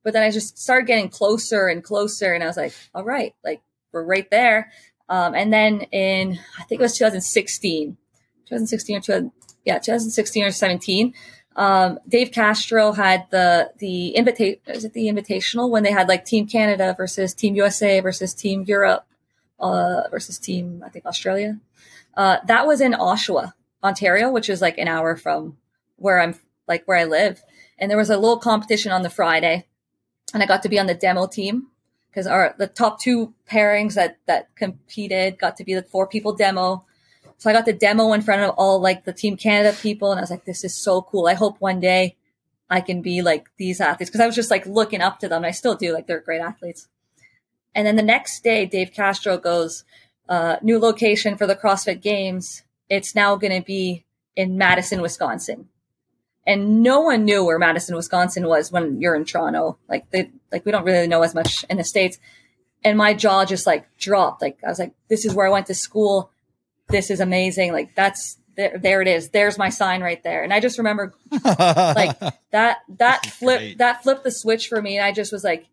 But then I just started getting closer and closer, and I was like, all right, like, we're right there. Um, and then in, I think it was 2016, 2016 or 2000, yeah, 2016 or 17, um, Dave Castro had the the invita- is it the invitational when they had like Team Canada versus Team USA versus Team Europe uh, versus Team I think Australia. Uh, that was in Oshawa, Ontario, which is like an hour from where I'm like where I live. And there was a little competition on the Friday, and I got to be on the demo team because our the top two pairings that that competed got to be the four people demo. So I got the demo in front of all like the Team Canada people, and I was like, "This is so cool! I hope one day I can be like these athletes." Because I was just like looking up to them, I still do. Like they're great athletes. And then the next day, Dave Castro goes, uh, "New location for the CrossFit Games. It's now going to be in Madison, Wisconsin." And no one knew where Madison, Wisconsin was when you're in Toronto. Like they, like we don't really know as much in the states. And my jaw just like dropped. Like I was like, "This is where I went to school." this is amazing. Like that's there, there it is. There's my sign right there. And I just remember like that, that flip, Great. that flipped the switch for me. And I just was like,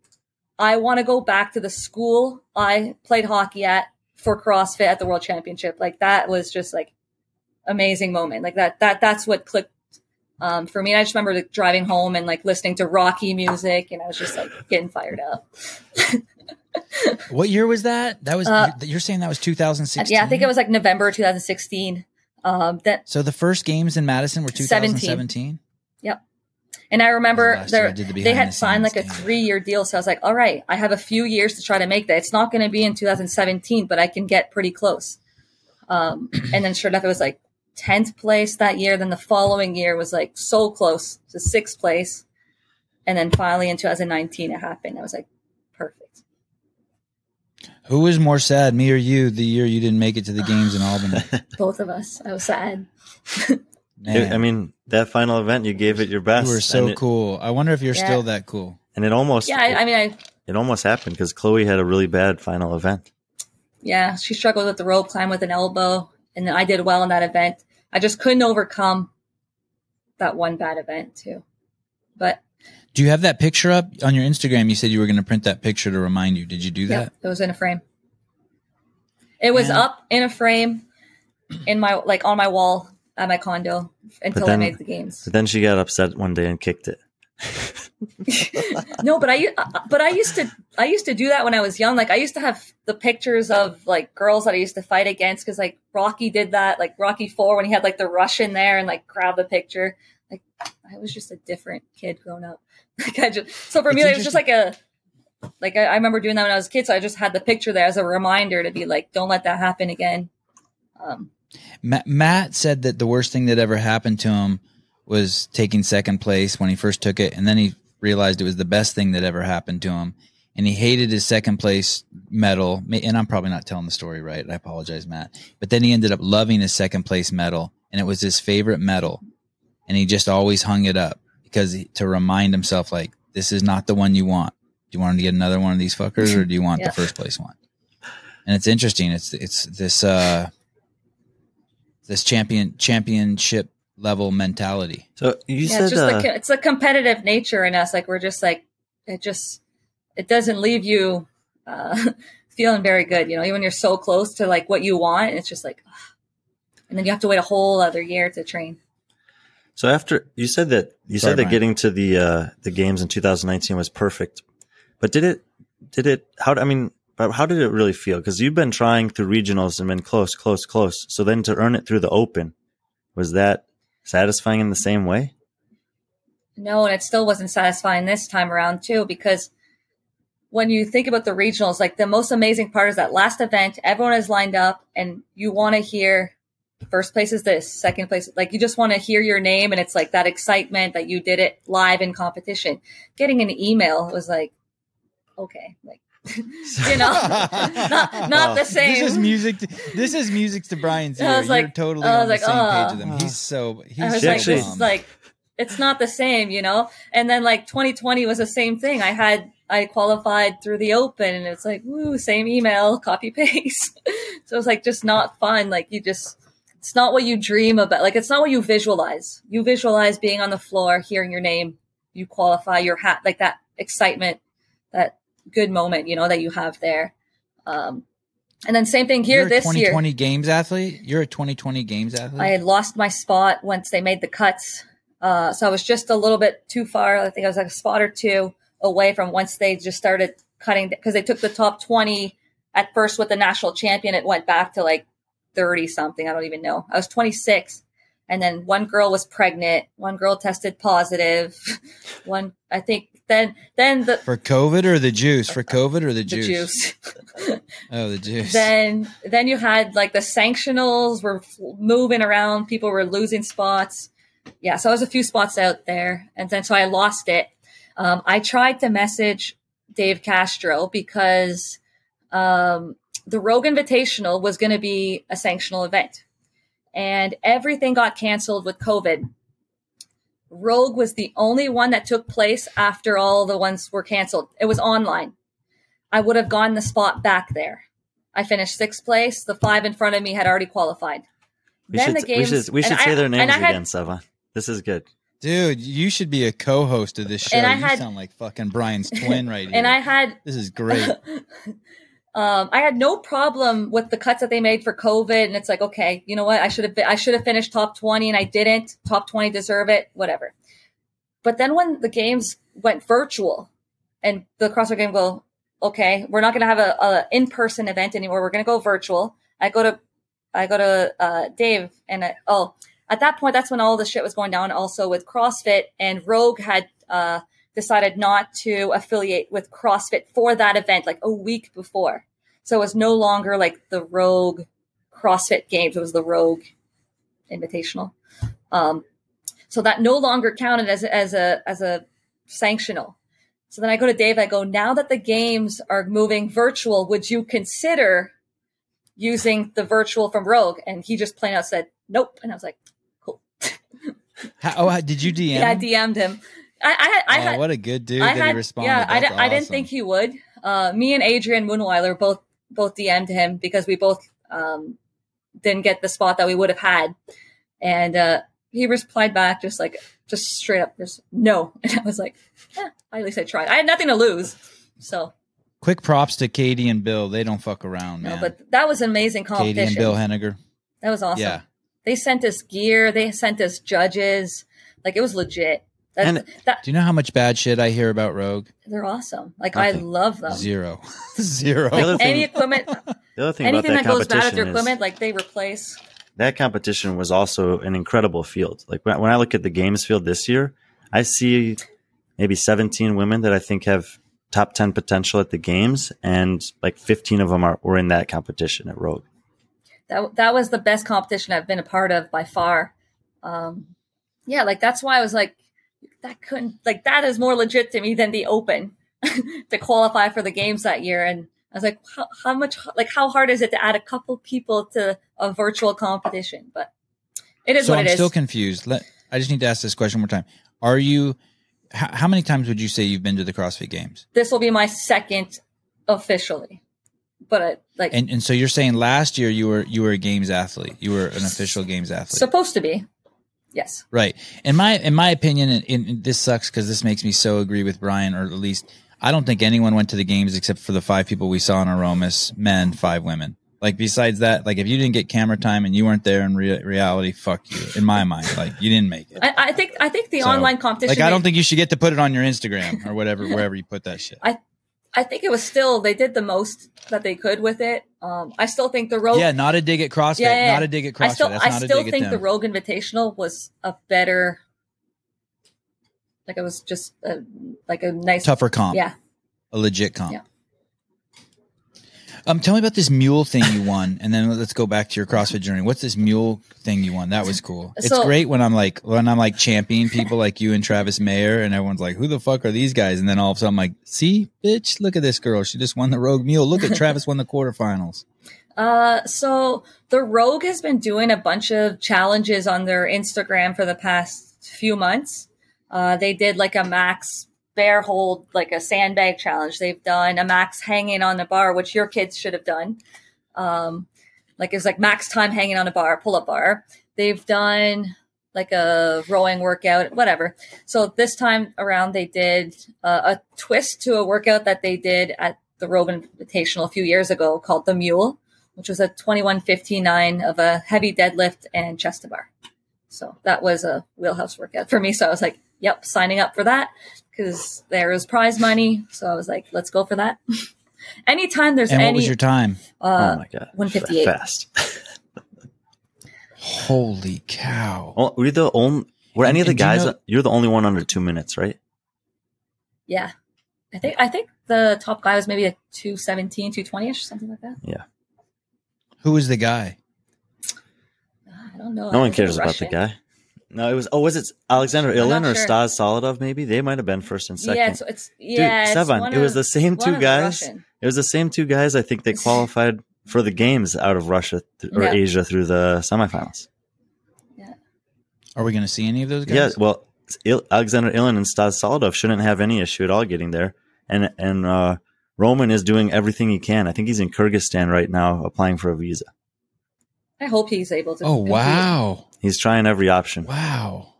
I want to go back to the school I played hockey at for CrossFit at the World Championship. Like that was just like amazing moment. Like that, that, that's what clicked. Um, for me, I just remember like, driving home and like listening to Rocky music, and I was just like getting fired up. what year was that? That was Uh, you're, saying that was 2016. Yeah, I think it was like November 2016. Um, that So the first games in Madison were 2017. Yep. And I remember Last year I there- the they had the signed like a three year deal. So I was like, all right, I have a few years to try to make that. It's not going to be in 2017, but I can get pretty close. Um, and then sure enough, it was like 10th place that year. Then the following year was like so close to sixth place. And then finally in 2019, it happened. I was like, perfect. Who was more sad, me or you, the year you didn't make it to the games in Albany? Both of us. I was sad. Man, I mean, that final event, you gave it your best. you were so it, cool. I wonder if you're Yeah. still that cool. And it almost, Yeah, I, I mean, I, it almost happened because Chloe had a really bad final event. yeah, she struggled with the rope climb with an elbow. And then I did well in that event. I just couldn't overcome that one bad event too. But Do you have that picture up on your Instagram? You said you were going to print that picture to remind you. Did you do yeah, that? it was in a frame. It was Man. up in a frame in my, like on my wall at my condo until then- I made the games. But then she got upset one day and kicked it. no, but I u- uh, but I used to I used to do that when I was young. Like I used to have the pictures of like girls that I used to fight against because like Rocky did that, like Rocky Four when he had like the Russian there and like grab the picture. Like I was just a different kid growing up. Like I just so for me it was just like a like I, I remember doing that when I was a kid. So I just had the picture there as a reminder to be like, don't let that happen again. Um, Ma- Matt said that the worst thing that ever happened to him was taking second place when he first took it, and then he realized it was the best thing that ever happened to him, and he hated his second place medal. And I'm probably not telling the story right. I apologize, Matt. But then he ended up loving his second place medal, and it was his favorite medal, and he just always hung it up because he, to remind himself, like, this is not the one you want. Do you want to get another one of these fuckers, or do you want Yeah. the first place one? And it's interesting. It's it's this. uh this champion championship level mentality. So you yeah, said, it's just uh, the it's the competitive nature in us. Like we're just like it just it doesn't leave you uh, feeling very good. You know, even when you're so close to like what you want, it's just like, ugh. and then you have to wait a whole other year to train. so after you said that, you Sorry, said that Brian. getting to the, uh, the games in 2019 was perfect, but did it, did it, how, I mean, how did it really feel? Cause you've been trying through regionals and been close, close, close. So then to earn it through the open, was that satisfying in the same way? No, and it still wasn't satisfying this time around too, because when you think about the regionals, like the most amazing part is that last event, everyone is lined up and you want to hear first place is this, second place, like you just want to hear your name and it's like that excitement that you did it live in competition. Getting an email was like, okay, like, you know, not, not oh, the same. This is music. To, this is music to Brian's ear. I was You're totally I on was the same oh. page with him. He's so he's I was like, actually- this is like, it's not the same, you know? And then like 2020 was the same thing. I had, I qualified through the open and it's like, woo, same email, copy paste. so it's like just not fun. Like you just, it's not what you dream about. Like it's not what you visualize. You visualize being on the floor, hearing your name, you qualify your hat, like that excitement, that good moment, you know, that you have there. Um, and then same thing here You're this year. 2020 games athlete. You're a 2020 games athlete. I had lost my spot once they made the cuts. Uh, so I was just a little bit too far. I think I was like a spot or two away from once they just started cutting because they took the top 20 at first with the national champion. It went back to like 30 something. I don't even know. I was 26. And then one girl was pregnant. One girl tested positive. One, I think then, then the, for COVID or the juice? For COVID or the the juice? juice. Oh, the juice. then then you had like the sanctionals were moving around people were losing spots yeah so i was a few spots out there and then so i lost it um, i tried to message dave castro because um, the rogue invitational was going to be a sanctional event and everything got canceled with covid rogue was the only one that took place after all the ones were canceled it was online I would have gotten the spot back there. I finished sixth place. The five in front of me had already qualified. We then should, the games, we should, we and should I- say their names I had- again, Sava. This is good. Dude, you should be a co-host of this show. And I you had- sound like fucking Brian's twin right here. And I had, this is great. um, I had no problem with the cuts that they made for COVID. And it's like, okay, you know what? I should have, I should have finished top twenty, and I didn't. Top twenty deserve it. Whatever. But then when the games went virtual, and the CrossFit game go, okay, we're not going to have a, a in person event anymore. We're going to go virtual. I go to, I go to uh, Dave, and I, oh, at that point, that's when all the shit was going down. Also with CrossFit and Rogue had uh, decided not to affiliate with CrossFit for that event, like a week before. So it was no longer like the Rogue CrossFit Games. It was the Rogue Invitational. Um, so that no longer counted as as a as a sanctional. So then I go to Dave. I go, now that the games are moving virtual, would you consider using the virtual from Rogue? And he just plain out said, nope. And I was like, cool. How, oh, did you DM? Yeah, I DM'd him. I, I, I oh, had, what a good dude I that had, he responded. yeah, I, That's di- I didn't think he would. Uh, me and Adrian Mundwiler both both DM'd him because we both um, didn't get the spot that we would have had, and uh, he replied back just like just straight up, just no. And I was like, eh, at least I tried. I had nothing to lose, so Quick props to Katie and Bill. They don't fuck around, no. man. But that was an amazing Katie and Bill Henniger. that was awesome. Yeah. They sent us gear. They sent us judges. Like it was legit. That, And- that Do you know how much bad shit I hear about Rogue? they're awesome. Like I love them. Zero. Zero. The other Any thing, equipment, the other thing anything about that goes bad with competition their is equipment, like they replace. that competition was also an incredible field. Like when, when I look at the games field this year, I see maybe 17 women that I think have top 10 potential at the games, and like 15 of them are were in that competition at Rogue. That that was the best competition I've been a part of by far. Um, yeah, like that's why I was like, that couldn't like that is more legit to me than the Open to qualify for the games that year. And I was like, how, how much like how hard is it to add a couple people to a virtual competition? But it is what it is. so what I'm it is. still confused. Let, I just need to ask this question one more time. Are you? How, how many times would you say you've been to the CrossFit Games? this will be my second officially, but uh, like And and so you're saying last year you were you were a games athlete. You were an official games athlete. supposed to be. Yes. Right. In my in my opinion, and, and this sucks because this makes me so agree with Brian, or at least I don't think anyone went to the games except for the five people we saw in Aromas, men, five women. Like besides that, like if you didn't get camera time and you weren't there in rea- reality, fuck you. In my mind, like you didn't make it. I, I think I think the So, online competition. Like I don't think you should get to put it on your Instagram or whatever, wherever you put that shit. I think it was still they did the most that they could with it. Um, I still think the rogue. Yeah, not a dig at CrossFit. Yeah, yeah, yeah. Not a dig at CrossFit. I still I still think the. Rogue Invitational was a better. Like it was just a, like a nice tougher comp. Yeah, a legit comp. Yeah. Um, tell me about this mule thing you won, and then let's go back to your CrossFit journey. What's this mule thing you won? That was cool. It's great when I'm like when I'm like championing people like you and Travis Mayer, and everyone's like, "Who the fuck are these guys?" And then all of a sudden, I'm like, "See, bitch, look at this girl. She just won the Rogue Mule. Look at Travis won the quarterfinals." Uh, so the Rogue has been doing a bunch of challenges on their Instagram for the past few months. Uh, they did like a max bear hold, like a sandbag challenge. They've done a max hanging on the bar, which your kids should have done. Um, like it's like max time hanging on a bar, pull up bar. They've done like a rowing workout, whatever. So this time around, they did uh, a twist to a workout that they did at the Rogue Invitational a few years ago called the Mule which was a 2159 of a heavy deadlift and chest to bar. So that was a wheelhouse workout for me. So I was like, yep, signing up for that because there is prize money. So I was like, let's go for that. Anytime there's And what any, was your time? uh, oh my god, 158. fast. Holy cow! well, were you the only? Were And- any of the and do you guys? know- you're the only one under two minutes, right? yeah, I think, I think the top guy was maybe a 217, 220 ish, something like that. Who was the guy? I don't know. No one cares about the guy. No, it was. Oh, was it Alexander I'm Ilin or sure. Stas Solidov? Maybe they might have been first and second. Yeah, it's, it's yeah, it's Sevan, one it was of- the same two guys. It was the same two guys. I think they qualified for the games out of Russia th- or Yeah. Asia through the semifinals. Yeah. Are we going to see any of those guys? Yeah, well, Il- Alexander Ilin and Stas Solidov shouldn't have any issue at all getting there, and and uh, Roman is doing everything he can. I think he's in Kyrgyzstan right now applying for a visa. I hope he's able to. Oh compete. wow! He's trying every option. Wow.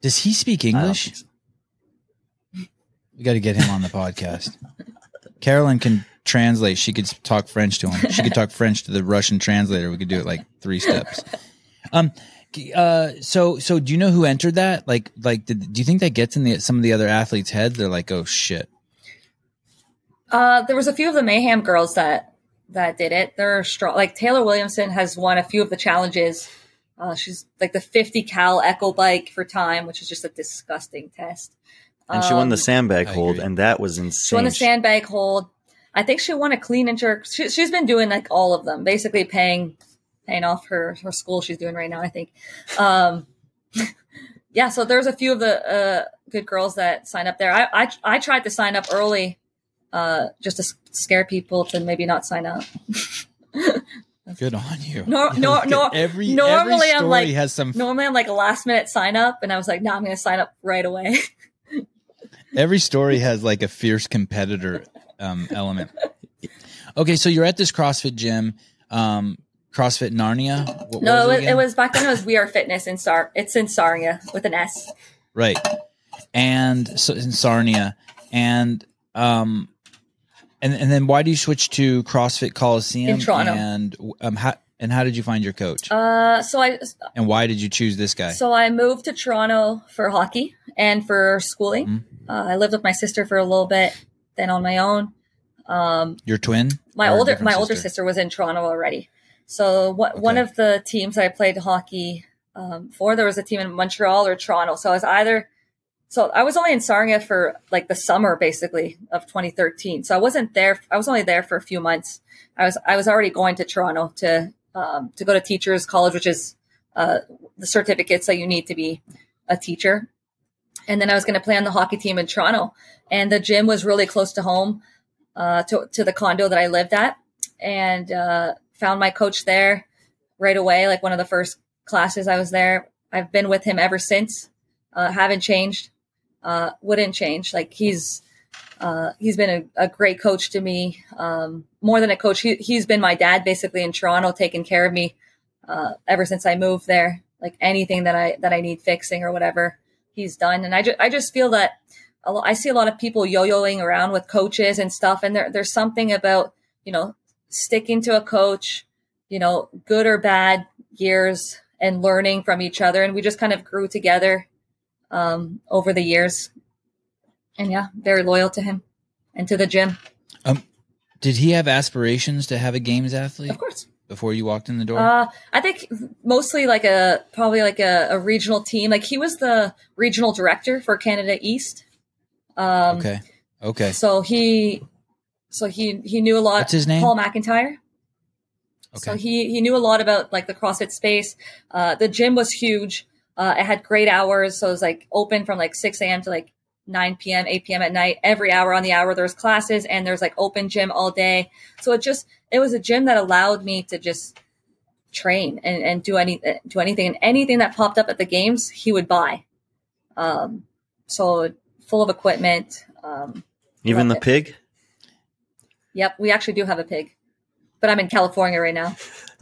Does he speak English? so. We got to get him on the podcast. Carolyne can translate. She could talk French to him. She could talk French to the Russian translator. We could do it like three steps. Um. Uh. So. So. Do you know who entered that? Like. Like. Did, do you think that gets in the some of the other athletes' heads? They're like, oh shit. Uh, there was a few of the Mayhem girls that that did it. They're strong. Like Taylor Williamson has won a few of the challenges. Uh, she's like the 50 cal echo bike for time, which is just a disgusting test. And she won the Um, sandbag hold, and that was insane. She won the sandbag hold. I think she won a clean and jerk. She, she's been doing like all of them, basically paying paying off her her school she's doing right now. I think. Um, yeah, so there's a few of the uh, good girls that sign up there. I, I I tried to sign up early, uh, just to scare people to maybe not sign up. Good on you. Nor, nor, nor, every normally every I'm like- has some. normally I'm like a last minute sign up, and I was like, no, I'm going to sign up right away. Every story has like a fierce competitor um, element. Okay, so you're at this CrossFit gym, um, CrossFit Narnia. What no, it was, again? it was back then. It was We Are Fitness in Star. It's in Sarnia with an S. right, and so in Sarnia, and um, and and then why do you switch to CrossFit Coliseum In Toronto. And um, how and how did you find your coach? Uh, so I and why did you choose this guy? So I moved to Toronto for hockey and for schooling. Mhm. Uh, I lived with my sister for a little bit, then on my own. Um, your twin? my older my older sister was in Toronto already. So what, one of the teams I played hockey um, for, there was a team in Montreal or Toronto. So I was either so I was only in Sarnia for like the summer basically of 2013. So I wasn't there. I was only there for a few months. I was I was already going to Toronto to um, to go to teachers college, which is uh, the certificates that you need to be a teacher. And then I was going to play on the hockey team in Toronto, and the gym was really close to home, uh, to to the condo that I lived at, and uh, found my coach there right away. Like one of the first classes I was there. I've been with him ever since. Uh, haven't changed. Uh, wouldn't change. Like he's uh, he's been a, a great coach to me. Um, more than a coach, he, he's been my dad basically in Toronto, taking care of me uh, ever since I moved there. Like anything that I that I need fixing or whatever, he's done. And I just I just feel that lo- I see a lot of people yo-yoing around with coaches and stuff, and there there's something about you know sticking to a coach, you know, good or bad years and learning from each other, and we just kind of grew together um, over the years. And yeah, very loyal to him and to the gym, Um, Did he have aspirations to have a games athlete of course. before you walked in the door? Uh, I think mostly like a probably like a, a regional team. Like he was the regional director for Canada East. Um, okay. Okay. So he, so he he knew a lot. What's his name? Paul McIntyre. Okay. So he he knew a lot about like the CrossFit space. Uh, the gym was huge. Uh, it had great hours, so it was like open from like 6 a.m. to like 9 p.m., 8 p.m. at night. Every hour on the hour, there's classes and there's like open gym all day. So it just it was a gym that allowed me to just train and, and do any do anything and anything that popped up at the games he would buy. Um, so full of equipment. Um, Even the it. pig? yep, we actually do have a pig, but I'm in California right now.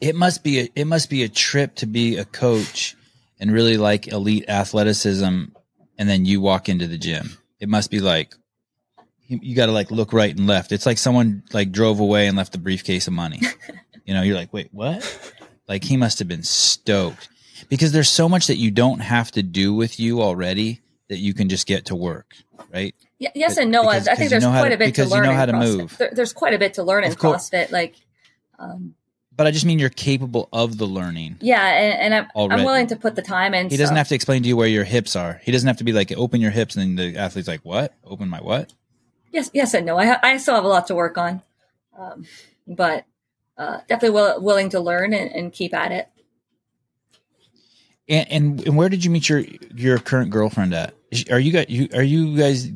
it must be a it must be a trip to be a coach and really like elite athleticism and then you walk into the gym it must be like you, you got to like look right and left it's like someone like drove away and left a briefcase of money you know you're like wait what like he must have been stoked because there's so much that you don't have to do with you already that you can just get to work right Y- yes But- and no. I- because- I because think you there's know quite to- a bit to because you learn know in how to CrossFit. move. There, there's quite a bit to learn in course. CrossFit. Like, um, but i just mean you're capable of the learning yeah, and, and I'm, I'm willing to put the time in. He doesn't so- have to explain to you where your hips are. He doesn't have to be like, open your hips, and then the athlete's like, what? Open my what? Yes, yes, and no. I ha- I still have a lot to work on, um, but uh, definitely will, willing to learn and, and keep at it. And, and and where did you meet your your current girlfriend at? Are you guys you are you guys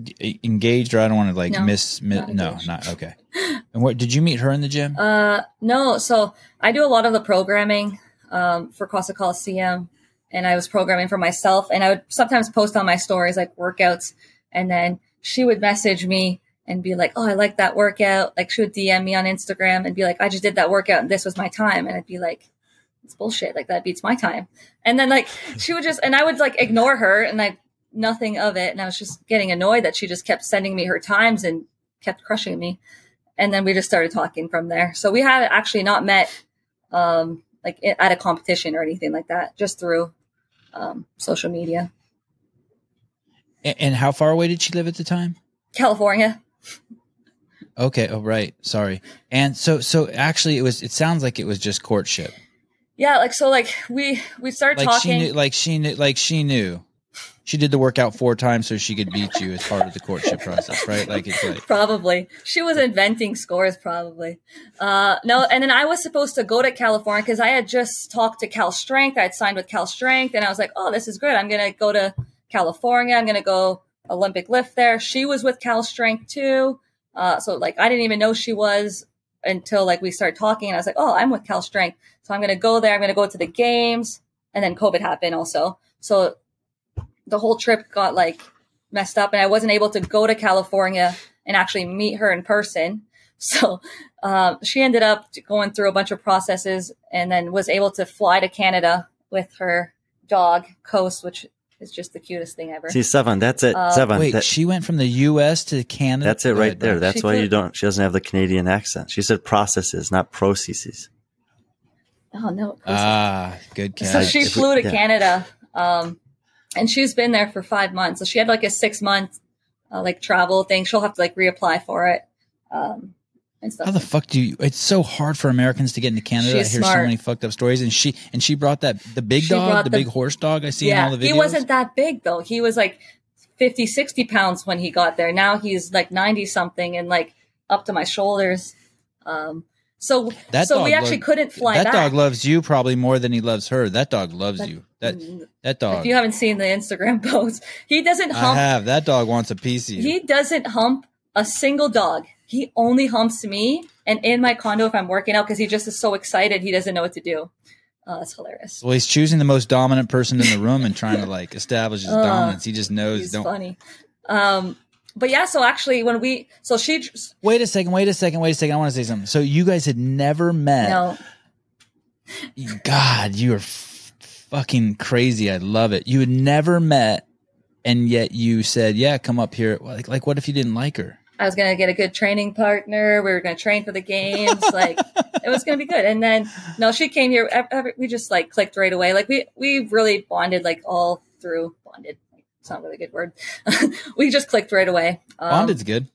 engaged or I don't want to like No, miss, miss not no not okay. And what did you meet her in the gym? Uh, no, so I do a lot of the programming um, for CrossFit Coliseum, and I was programming for myself, and I would sometimes post on my stories like workouts, and then she would message me and be like, "Oh, I like that workout." Like she would DM me on Instagram and be like, "I just did that workout, and this was my time," and I'd be like, "It's bullshit. Like that beats my time." And then like she would just, and I would like ignore her and like nothing of it, and I was just getting annoyed that she just kept sending me her times and kept crushing me and then we just started talking from there. So we had actually not met um, like at a competition or anything like that, just through um, social media. and, how far away did she live at the time? California. Okay, oh right, sorry. And so so actually, it was. It sounds like it was just courtship. Yeah, like so, like we we started Like talking. she knew, like she knew, like she knew, she did the workout four times so she could beat you as part of the courtship process, right? Like it's like probably. She was inventing scores probably. Uh no and then i was supposed to go to california because i had just talked to cal strength. I had signed with cal strength and i was like oh this is good. I'm gonna go to california. I'm gonna go olympic lift there. She was with cal strength too. Uh so like i didn't even know she was until like we started talking and i was like oh i'm with cal strength. So i'm gonna go there. I'm gonna go to the games. And then covid happened also. So the whole trip got like messed up and I wasn't able to go to California and actually meet her in person. So um, she ended up going through a bunch of processes and then was able to fly to Canada with her dog, Coast, which is just the cutest thing ever. See, Sevan, that's it. Uh, Sevan, wait, that- she went from the U.S. to Canada. that's it right there. That's She why you don't. She doesn't have the Canadian accent. She said processes, not processes. Oh, no. Ah, good so she flew to yeah. Canada um, and she's been there for five months. So she had like a six month uh, like travel thing. She'll have to like reapply for it um, and stuff. How the fuck do you? It's so hard for Americans to get into Canada. She's I hear so many fucked up stories, and she and she brought that the big She dog, the, the- big horse dog. I see in all the videos. he wasn't that big though. He was like 50, 60 pounds when he got there. Now he's like 90 something and like up to my shoulders. Um, so, That so we actually lo- couldn't fly that back. dog loves you probably more than he loves her. That dog loves That- you. That that dog. if you haven't seen the Instagram post, he doesn't I hump. have. That dog wants a piece of you. He doesn't hump a single dog. He only humps me and in my condo if I'm working out because he just is so excited he doesn't know what to do. Uh, that's hilarious. well, he's choosing the most dominant person in the room and trying to like establish his Uh, dominance. He just knows. He's Don't funny. Um, but yeah, so actually when we so she wait a second. Wait a second. Wait a second. I want to say something. So you guys had never met. no God, you are f- fucking crazy. I love it. You had never met, and yet you said, "Yeah, come up here." Like, like, what if you didn't like her? I was gonna get a good training partner. We were gonna train for the games. Like it was gonna be good. And then no, she came here. ev- ev- We just like clicked right away. Like we we really bonded like all through bonded. It's not really a good word. we just clicked right away. Um, Bonded's good.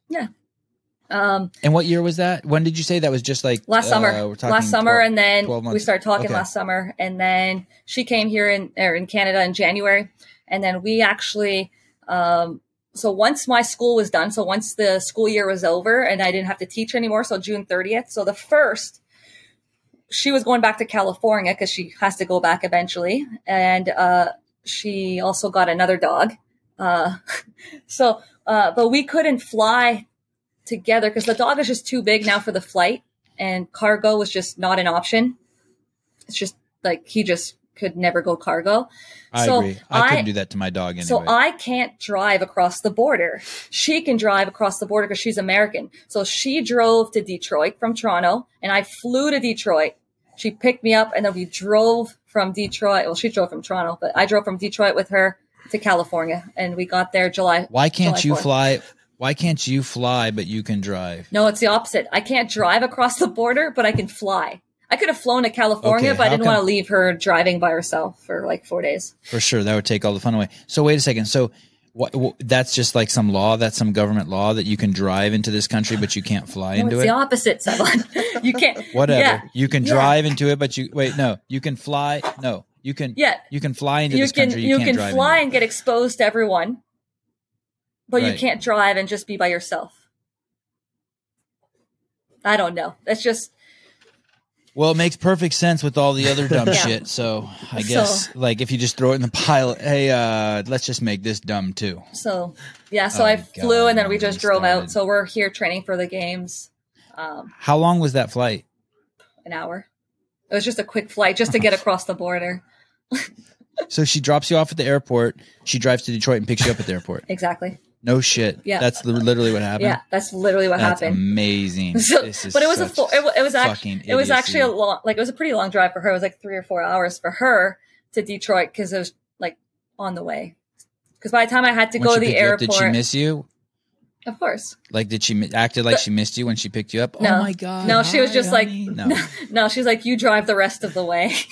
Um, And what year was that? When did you say that was just like last uh, summer. we're Last summer, 12 and then we started talking Okay. last summer, and then she came here in or in Canada in January, and then we actually. Um, so once my school was done, so once the school year was over, and I didn't have to teach anymore, so June thirtieth. So the first, she was going back to California because she has to go back eventually, and uh, she also got another dog. Uh, so, uh, but we couldn't fly together because the dog is just too big now for the flight and cargo was just not an option. It's just like he just could never go cargo. I So agree. I, I- couldn't do that to my dog anyway. So I can't drive across the border. She can drive across the border because she's American. So she drove to Detroit from Toronto and I flew to Detroit. She picked me up and then we drove from Detroit. Well, she drove from Toronto, but I drove from Detroit with her to California and we got there July. why can't July you 4th. fly? Why can't you fly but you can drive? No, it's the opposite. I can't drive across the border, but I can fly. I could have flown to California, Okay, but I didn't want to leave her driving by herself for like four days. For sure, that would take all the fun away. So wait a second. So what? wh- That's just like some law. That's some government law that you can drive into this country, but you can't fly No, into it's it. the opposite, Sevan. you can't. Whatever. Yeah, You can Yeah. drive into it, but you wait. No, you can fly. No, you can. yeah. You can fly into You this can country. you, can't can fly and get exposed to everyone, but you can't drive and just be by yourself. I don't know. That's just. Well, it makes perfect sense with all the other dumb Yeah. shit. So I So- guess, like, if you just throw it in the pile, hey, uh, let's just make this dumb too. so. Yeah. So Oh, I flew God, and then we just me drove out. So we're here training for the games. Um, How long was that flight? an hour. It was just a quick flight just to get across the border. So she drops you off at the airport. She drives to Detroit and picks you up at the airport. Exactly. No shit. Yeah. That's literally what happened. Yeah, that's literally what That's happened. amazing. So, This is but it was a full, it, it was actually fucking it was actually a long like it was a pretty long drive for her. It was like three or four hours for her to Detroit because it was like on the way. Because by the time I had to When go to the you up, airport, Did she miss you? of course, Like, did she acted like But- she missed you when she picked you up? No. Oh my god! No, she was just like- honey. no. no, she's like you drive the rest of the way.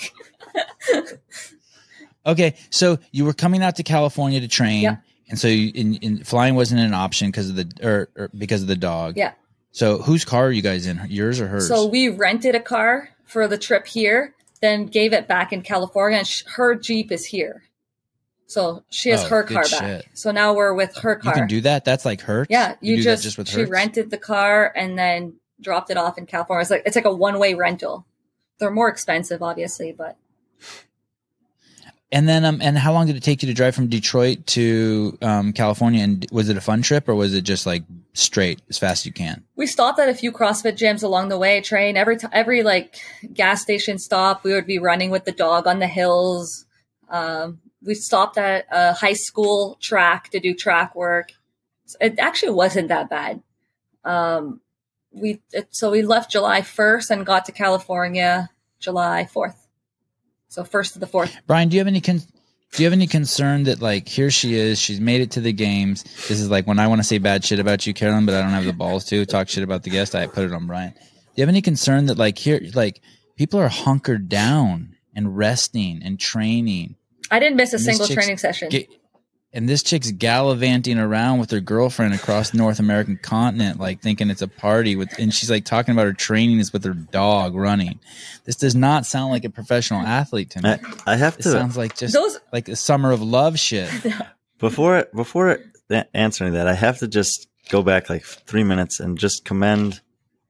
Okay, so you were coming out to California to train, Yeah. And so you, in, in, flying wasn't an option because of the or, or because of the dog. yeah. So whose car are you guys in? Yours or hers? So we rented a car for the trip here, then gave it back in California, and sh- her Jeep is here. So she has Oh, her car shit. back. So now we're with her car. You can do that. That's like Hertz. Yeah, you, do just, just with she Hertz? rented the car and then dropped it off in California. It's like it's like a one way rental. They're more expensive, obviously, but And then, um, and how long did it take you to drive from Detroit to um, California? And was it a fun trip or was it just like straight as fast as you can? we stopped at a few CrossFit gyms along the way. Train every time, every like gas station stop, we would be running with the dog on the hills. Um, we stopped at a high school track to do track work. It actually wasn't that bad. Um, we it, so we left July first and got to California July fourth. So first to the fourth. Brian, do you have any con- do you have any concern that like here she is, she's made it to the games. This is like when I want to say bad shit about you, Carolyne, but I don't have the balls to talk shit about the guest. I put it on Brian. Do you have any concern that like here, like people are hunkered down and resting and training, I didn't miss a single training session. Get, and this chick's gallivanting around with her girlfriend across the North American continent, like thinking it's a party with, and she's like talking about her training is with her dog running. This does not sound like a professional athlete to me. I, I have It to sounds like just Those like a summer of love shit. before before answering that, I have to just go back like three minutes and just commend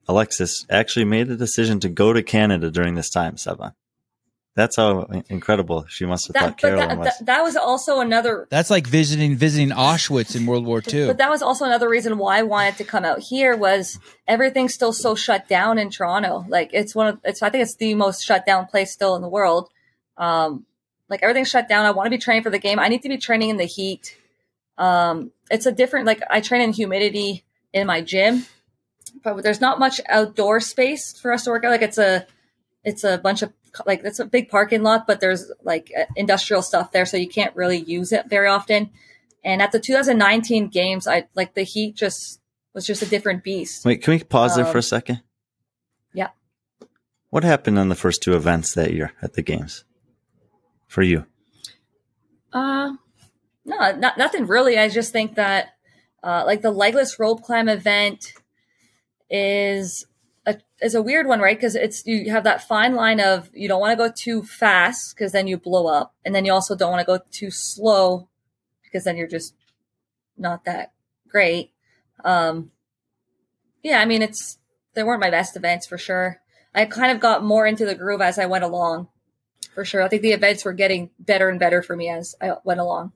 Alexis. Actually, made the decision to go to Canada during this time, Sevan. That's how incredible she must have that, thought but Carolyne that, was. that, that was also another That's like visiting visiting Auschwitz in World War II. But that was also another reason why I wanted to come out here was everything's still so shut down in Toronto. Like it's one of it's I think it's the most shut down place still in the world. Um like everything's shut down. I want to be training for the game. I need to be training in the heat. Um it's a different like I train in humidity in my gym, but there's not much outdoor space for us to work out. Like it's a it's a bunch of like it's a big parking lot, but there's like uh, industrial stuff there, so you can't really use it very often. And at the 2019 games, I like the heat just was just a different beast. Wait, can we pause there for a Um, second? yeah. What happened on the first two events that year at the games for you? Uh, no, not, nothing really. I just think that, uh, like the legless rope climb event is is a weird one, right? Cause it's, you have that fine line of you don't want to go too fast because then you blow up. And then you also don't want to go too slow because then you're just not that great. Um, yeah, I mean, it's, they weren't my best events for sure. I kind of got more into the groove as I went along for sure. I think the events were getting better and better for me as I went along.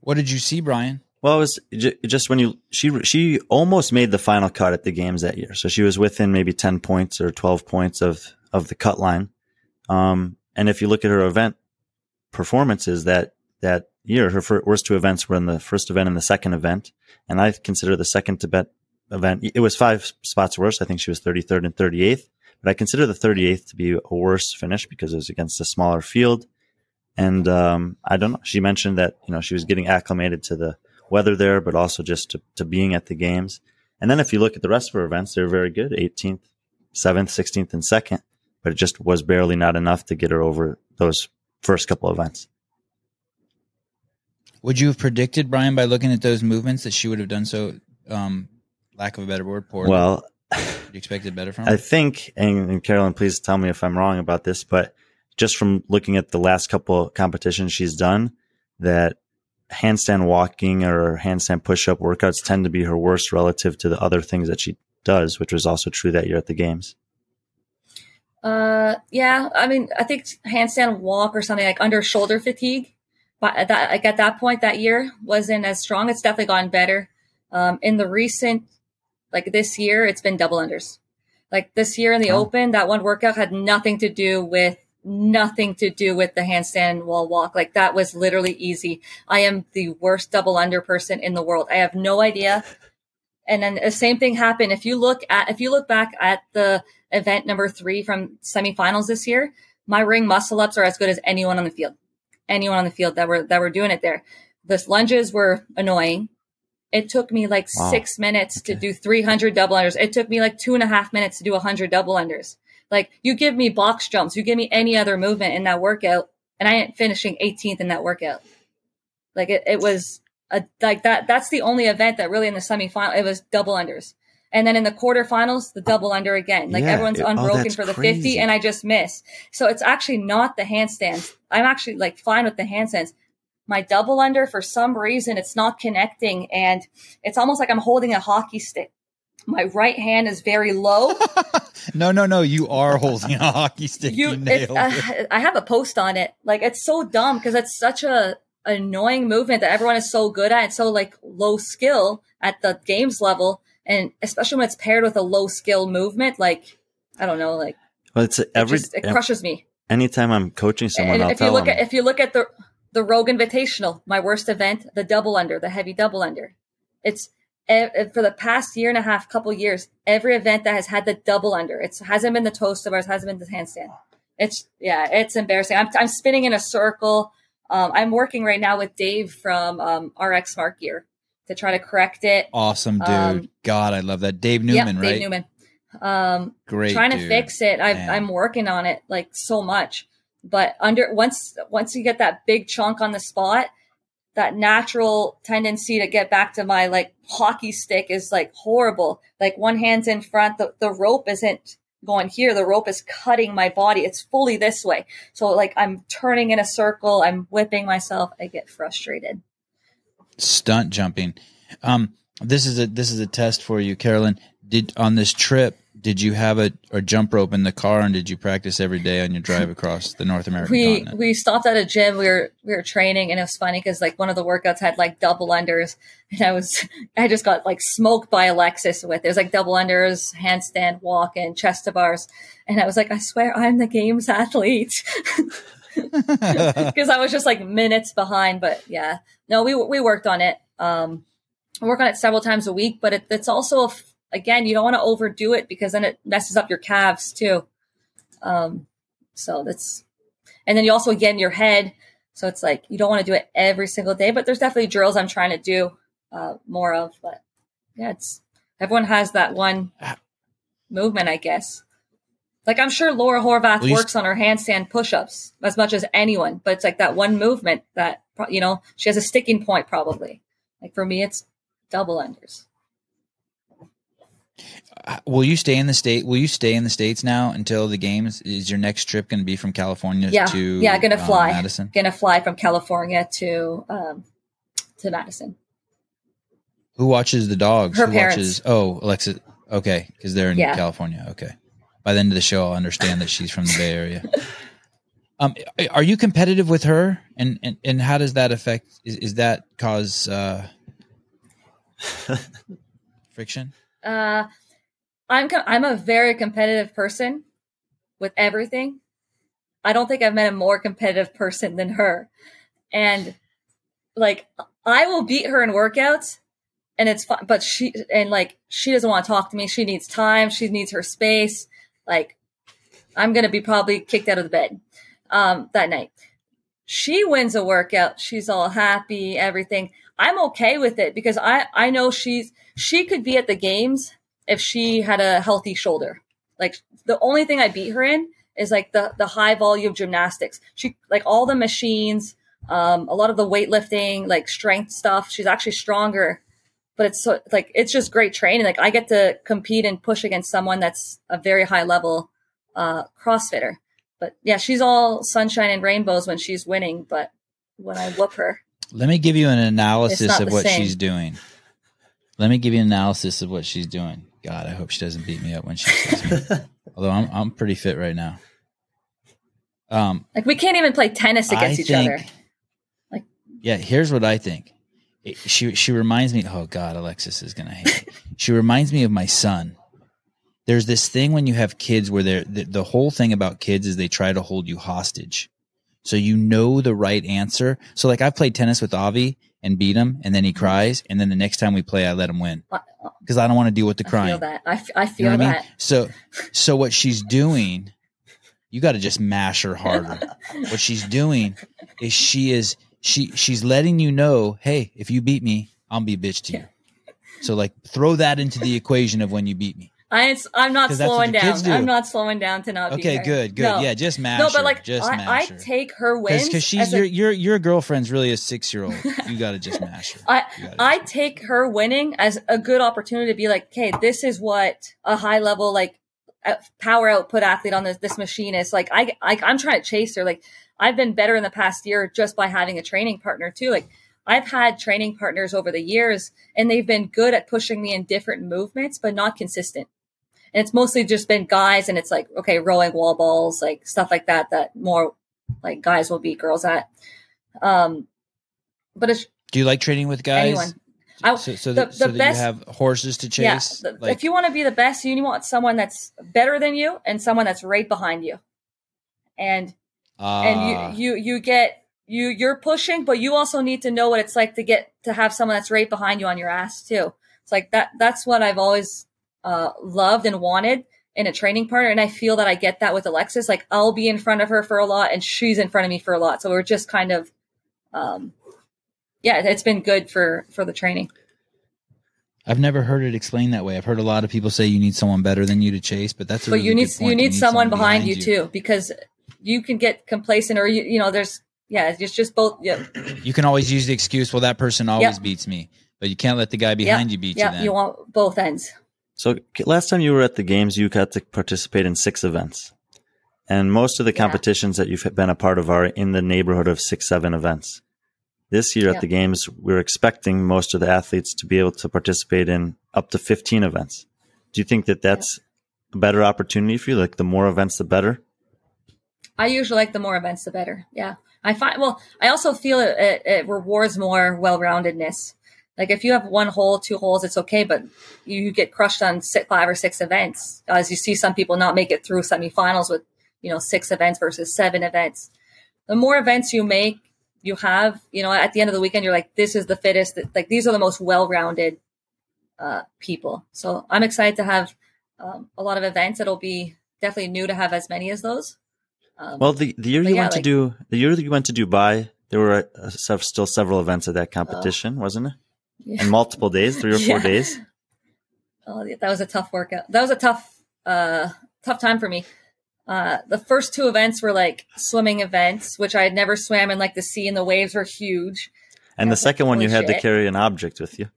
what did you see, Brian? Well, it was j- just when you she she almost made the final cut at the games that year, so she was within maybe ten points or twelve points of of the cut line. Um, and if you look at her event performances that that year, her fir- worst two events were in the first event and the second event, and I consider the second Tibet event it was five spots worse. I think she was thirty third and thirty eighth, but I consider the thirty eighth to be a worse finish because it was against a smaller field. And um, I don't know. She mentioned that you know she was getting acclimated to the weather there, but also just to, to being at the games. And then if you look at the rest of her events, they're very good 18th, 7th, 16th, and 2nd, but it just was barely not enough to get her over those first couple events. Would you have predicted, Brian, by looking at those movements that she would have done so, um, lack of a better word, poorly? Well, you expected better from her? I think, and, and Carolyne, please tell me if I'm wrong about this, but just from looking at the last couple competitions she's done, that handstand walking or handstand push up workouts tend to be her worst relative to the other things that she does, which was also true that year at the games. Uh, yeah. I mean, I think handstand walk or something like under shoulder fatigue, but at that like at that point that year wasn't as strong. It's definitely gotten better. Um, in the recent, like this year, it's been double unders. Like this year in the Oh. open, that one workout had nothing to do with nothing to do with the handstand wall walk. Like that was literally easy. I am the worst double under person in the world. I have no idea. And then the same thing happened. If you look at, if you look back at the event number three from semifinals this year, my ring muscle ups are as good as anyone on the field. Anyone on the field that were, that were doing it there. The lunges were annoying. It took me like Wow. six minutes to do 300 double unders. It took me like two and a half minutes to do 100 double unders. Like you give me box jumps, you give me any other movement in that workout, and I ain't finishing 18th in that workout. Like it, it was a, like that. That's the only event that really in the semifinal it was double unders, and then in the quarterfinals the double under again. Like Yeah, everyone's it- oh, unbroken that's for the crazy. 50, and I just miss. So it's actually not the handstands. I'm actually like fine with the handstands. my double under for some reason it's not connecting and it's almost like I'm holding a hockey stick. My right hand is very low. no, no, no. You are holding a hockey stick. You, you nailed uh, it. I have a post on it. Like it's so dumb because it's such a annoying movement that everyone is so good at. It's so like low skill at the games level, and especially when it's paired with a low skill movement. Like I don't know, like well, it's every it, just, it crushes me. Anytime I'm coaching someone, and I'll if you look them. at if you look at the the Rogue Invitational, my worst event, the double under, the heavy double under. It's for the past year and a half, couple years, every event that has had the double under, it hasn't been the toast of ours, hasn't been the handstand. It's yeah, it's embarrassing. I'm I'm spinning in a circle. Um, I'm working right now with Dave from um, RX Smart Gear to try to correct it. Awesome, dude. Um, God, I love that. Dave Newman, yep, right? Dave Newman. Um, Great. Trying dude. to fix it. i I'm working on it like so much. But under once once you get that big chunk on the spot, that natural tendency to get back to my like hockey stick is like horrible. Like one hand's in front, the, the rope isn't going here. The rope is cutting my body. It's fully this way. So like I'm turning in a circle. I'm whipping myself. I get frustrated. Stunt jumping. Um, this is a this is a test for you, Carolyne. Did on this trip did you have a, a jump rope in the car and did you practice every day on your drive across the North American we, continent? We stopped at a gym. We were we were training and it was funny because like one of the workouts had like double unders and I was I just got like smoked by Alexis with it was like double unders, handstand, walk, and chest to bars, and I was like, I swear I'm the games athlete. Because I was just like minutes behind, but yeah, no, we we worked on it. Um, I work on it several times a week, but it, it's also a again, you don't want to overdo it because then it messes up your calves too. Um, so that's, and then you also get in your head. So it's like, you don't want to do it every single day, but there's definitely drills I'm trying to do, uh, more of, but yeah, it's, everyone has that one movement, I guess. Like I'm sure Laura Horvath works on her handstand push-ups as much as anyone, but it's like that one movement that, you know, she has a sticking point probably. Like for me, it's double unders. Uh, will you stay in the state? Will you stay in the states now until the games? Is your next trip going to be from California yeah. to yeah, gonna um, fly Madison? Gonna fly from California to um, to Madison. Who watches the dogs? Her Who parents. Watches, oh, Alexa. Okay, because they're in yeah. California. Okay. By the end of the show, I'll understand that she's from the Bay Area. Um, are you competitive with her, and and, and how does that affect? Is, is that cause uh, friction? Uh, I'm I'm a very competitive person with everything. I don't think I've met a more competitive person than her. And like I will beat her in workouts and it's fun but she and like she doesn't want to talk to me. She needs time, she needs her space. Like I'm to be probably kicked out of the bed um that night. She wins a workout, she's all happy, everything. I'm okay with it because I I know she's she could be at the games if she had a healthy shoulder. Like the only thing I beat her in is like the the high volume gymnastics. She like all the machines, um, a lot of the weightlifting, like strength stuff. She's actually stronger, but it's so like it's just great training. Like I get to compete and push against someone that's a very high level uh, CrossFitter. But yeah, she's all sunshine and rainbows when she's winning. But when I whoop her, let me give you an analysis of what same. she's doing. Let me give you an analysis of what she's doing. God, I hope she doesn't beat me up when she sees me. Although I'm I'm pretty fit right now. Um, like we can't even play tennis against I each think, other. Like, yeah, here's what I think. It, she she reminds me. Oh God, Alexis is gonna hate. It. She reminds me of my son. There's this thing when you have kids where they're the, the whole thing about kids is they try to hold you hostage. So you know the right answer. So like I've played tennis with Avi and beat him, and then he mm-hmm. cries, and then the next time we play, I let him win uh, because I don't want to deal with the crying. I feel that. I, f- I feel you know that. I mean? So, so what she's doing, you got to just mash her harder. what she's doing is she is she she's letting you know, hey, if you beat me, I'll be a bitch to you. So like throw that into the equation of when you beat me. I, I'm not slowing down. I'm not slowing down to not. Okay, good, good. No. Yeah, just mash. No, but like, just I, I take her wins because she's your, a, your your girlfriend's really a six year old. You got to just mash her. I I take her winning as a good opportunity to be like, okay, this is what a high level like power output athlete on this this machine is like. I, I I'm trying to chase her. Like I've been better in the past year just by having a training partner too. Like I've had training partners over the years and they've been good at pushing me in different movements, but not consistent. And it's mostly just been guys and it's like, okay, rowing wall balls, like stuff like that, that more like guys will beat girls at. Um, but it's, Do you like training with guys? Anyone. I- so, so the- that, so the best- you have horses to yeah, chase. the- like, if you want to be the best, you want someone that's better than you and someone that's right behind you. And ah, and you you you get you you're pushing but you also need to know what it's like to get to have someone that's right behind you on your ass too it's like that that's what i've always uh loved and wanted in a training partner. And i feel that i get that with alexis. Like i'll be in front of her for a lot and she's in front of me for a lot. So we're just kind of um yeah it's been good for for the training. I've never heard it explained that way. I've heard a lot of people say you need someone better than you to chase, but that's a but really you need good point. you need someone behind, you, too because you can get complacent or you you know there's yeah it's just both yeah. You can always use the excuse, "Well, that person always Yep. beats me," but you can't let the guy behind you beat you. yeah Then. You want both ends So last time you were at the games, you got to participate in six events. And most of the Yeah. competitions that you've been a part of are in the neighborhood of six, seven events. This year Yeah. at the games, we're expecting most of the athletes to be able to participate in up to 15 events. Do you think that that's a better opportunity for you? Like the more events, the better? I usually like the more events, the better. Yeah. I find, well, I also feel it, it, it rewards more well roundedness. Like if you have one hole, two holes, it's okay, but you get crushed on six, five or six events. As you see some people not make it through semifinals with, you know, six events versus seven events. The more events you make, you have, you know, at the end of the weekend, you're like, this is the fittest. Like these are the most well rounded uh, people. So I'm excited to have um, a lot of events. It'll be definitely new to have as many as those. Um, Well, the, the year you yeah, went like- to do, the year that you went to Dubai, there were uh, still several events at that competition, wasn't it? Yeah. And multiple days, three or four days. Oh, that was a tough workout. That was a tough, uh, tough time for me. Uh, the first two events were like swimming events, which I had never swam in. Like the sea and the waves were huge. And the second one, you had to carry an object with you.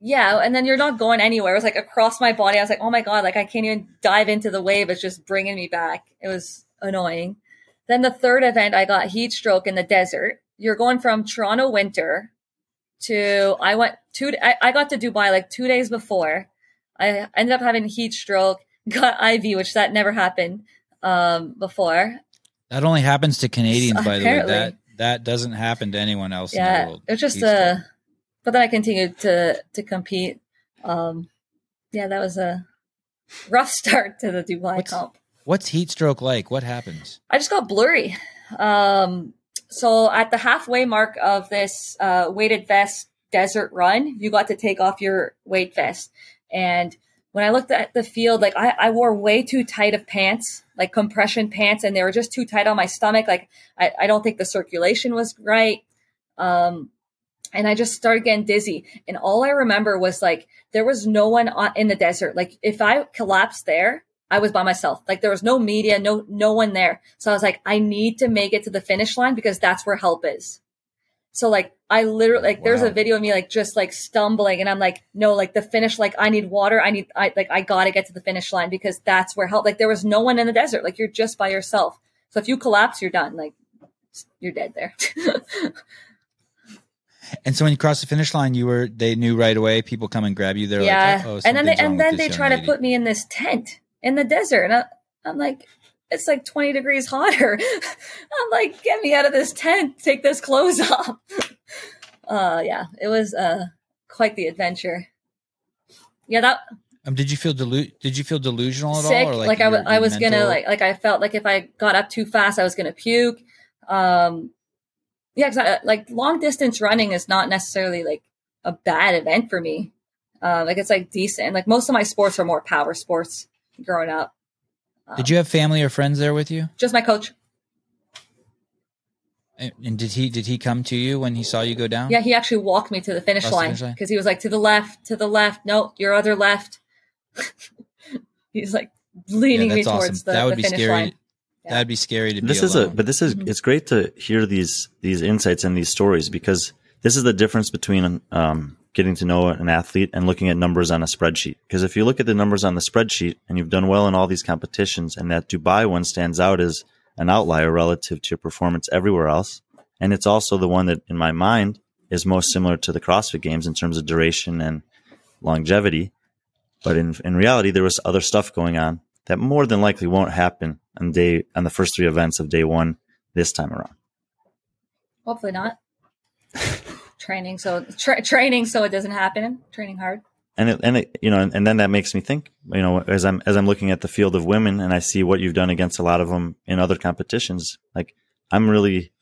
Yeah, and then you're not going anywhere. It was like across my body. I was like, oh my god, like I can't even dive into the wave. It's just bringing me back. It was annoying. Then the third event, I got heat stroke in the desert. You're going from Toronto winter to I went two. I, I got to Dubai like two days before. I ended up having heat stroke. Got IV, which that never happened um, before. that only happens to Canadians, by the way. That that doesn't happen to anyone else in the Yeah, world. it was just a uh. But then I continued to to compete. Um, yeah, that was a rough start to the Dubai What's- comp. What's heat stroke like? What happens? I just got blurry. Um, so at the halfway mark of this uh, weighted vest desert run, you got to take off your weight vest. And when I looked at the field, like I, I wore way too tight of pants, like compression pants, and they were just too tight on my stomach. Like I, I don't think the circulation was right. Um, and I just started getting dizzy. And all I remember was like there was no one on, in the desert. Like if I collapsed there, I was by myself. Like there was no media, no no one there. So I was like, I need to make it to the finish line because that's where help is. So like I literally like there's a video of me like just like stumbling and I'm like, no, like the finish, like I need water. I need I like I gotta get to the finish line because that's where help like there was no one in the desert. Like you're just by yourself. So if you collapse, you're done. Like you're dead there. And so when you cross the finish line, you were they knew right away. People come and grab you. They're yeah. like, oh, and then they and then they try to put me in this tent in the desert. And I, I'm like, it's like 20 degrees hotter. I'm like, get me out of this tent. Take this clothes off. uh, yeah, it was uh, quite the adventure. Yeah, that Um, did you feel delu- Did you feel delusional at sick. all? Or Like, I, w- I was gonna like like I felt like if I got up too fast, I was gonna puke. Um, yeah, 'cause I, like long distance running is not necessarily like a bad event for me. Uh, like it's like decent. Like most of my sports are more power sports growing up. Did you have family or friends there with you? Just my coach. And and did he did he come to you when he saw you go down? Yeah, he actually walked me to the finish Across line because he was like to the left, to the left. No, your other left. He's like leaning me awesome. towards the, That would the be finish scary. line. Yeah. That'd be scary to this be is a alone. but this is Mhm. it's great to hear these these insights and these stories because this is the difference between um, getting to know an athlete and looking at numbers on a spreadsheet because if you look at the numbers on the spreadsheet and you've done well in all these competitions and that dubai one stands out as an outlier relative to your performance everywhere else. And it's also the one that in my mind is most similar to the CrossFit games in terms of duration and longevity. But in, in reality, there was other stuff going on that more than likely won't happen on day, on the first three events of day one this time around. Hopefully not. training so tra- training so it doesn't happen. Training hard. And it, and it, you know, and, then that makes me think, you know, as I'm as I'm looking at the field of women and I see what you've done against a lot of them in other competitions, like I'm really,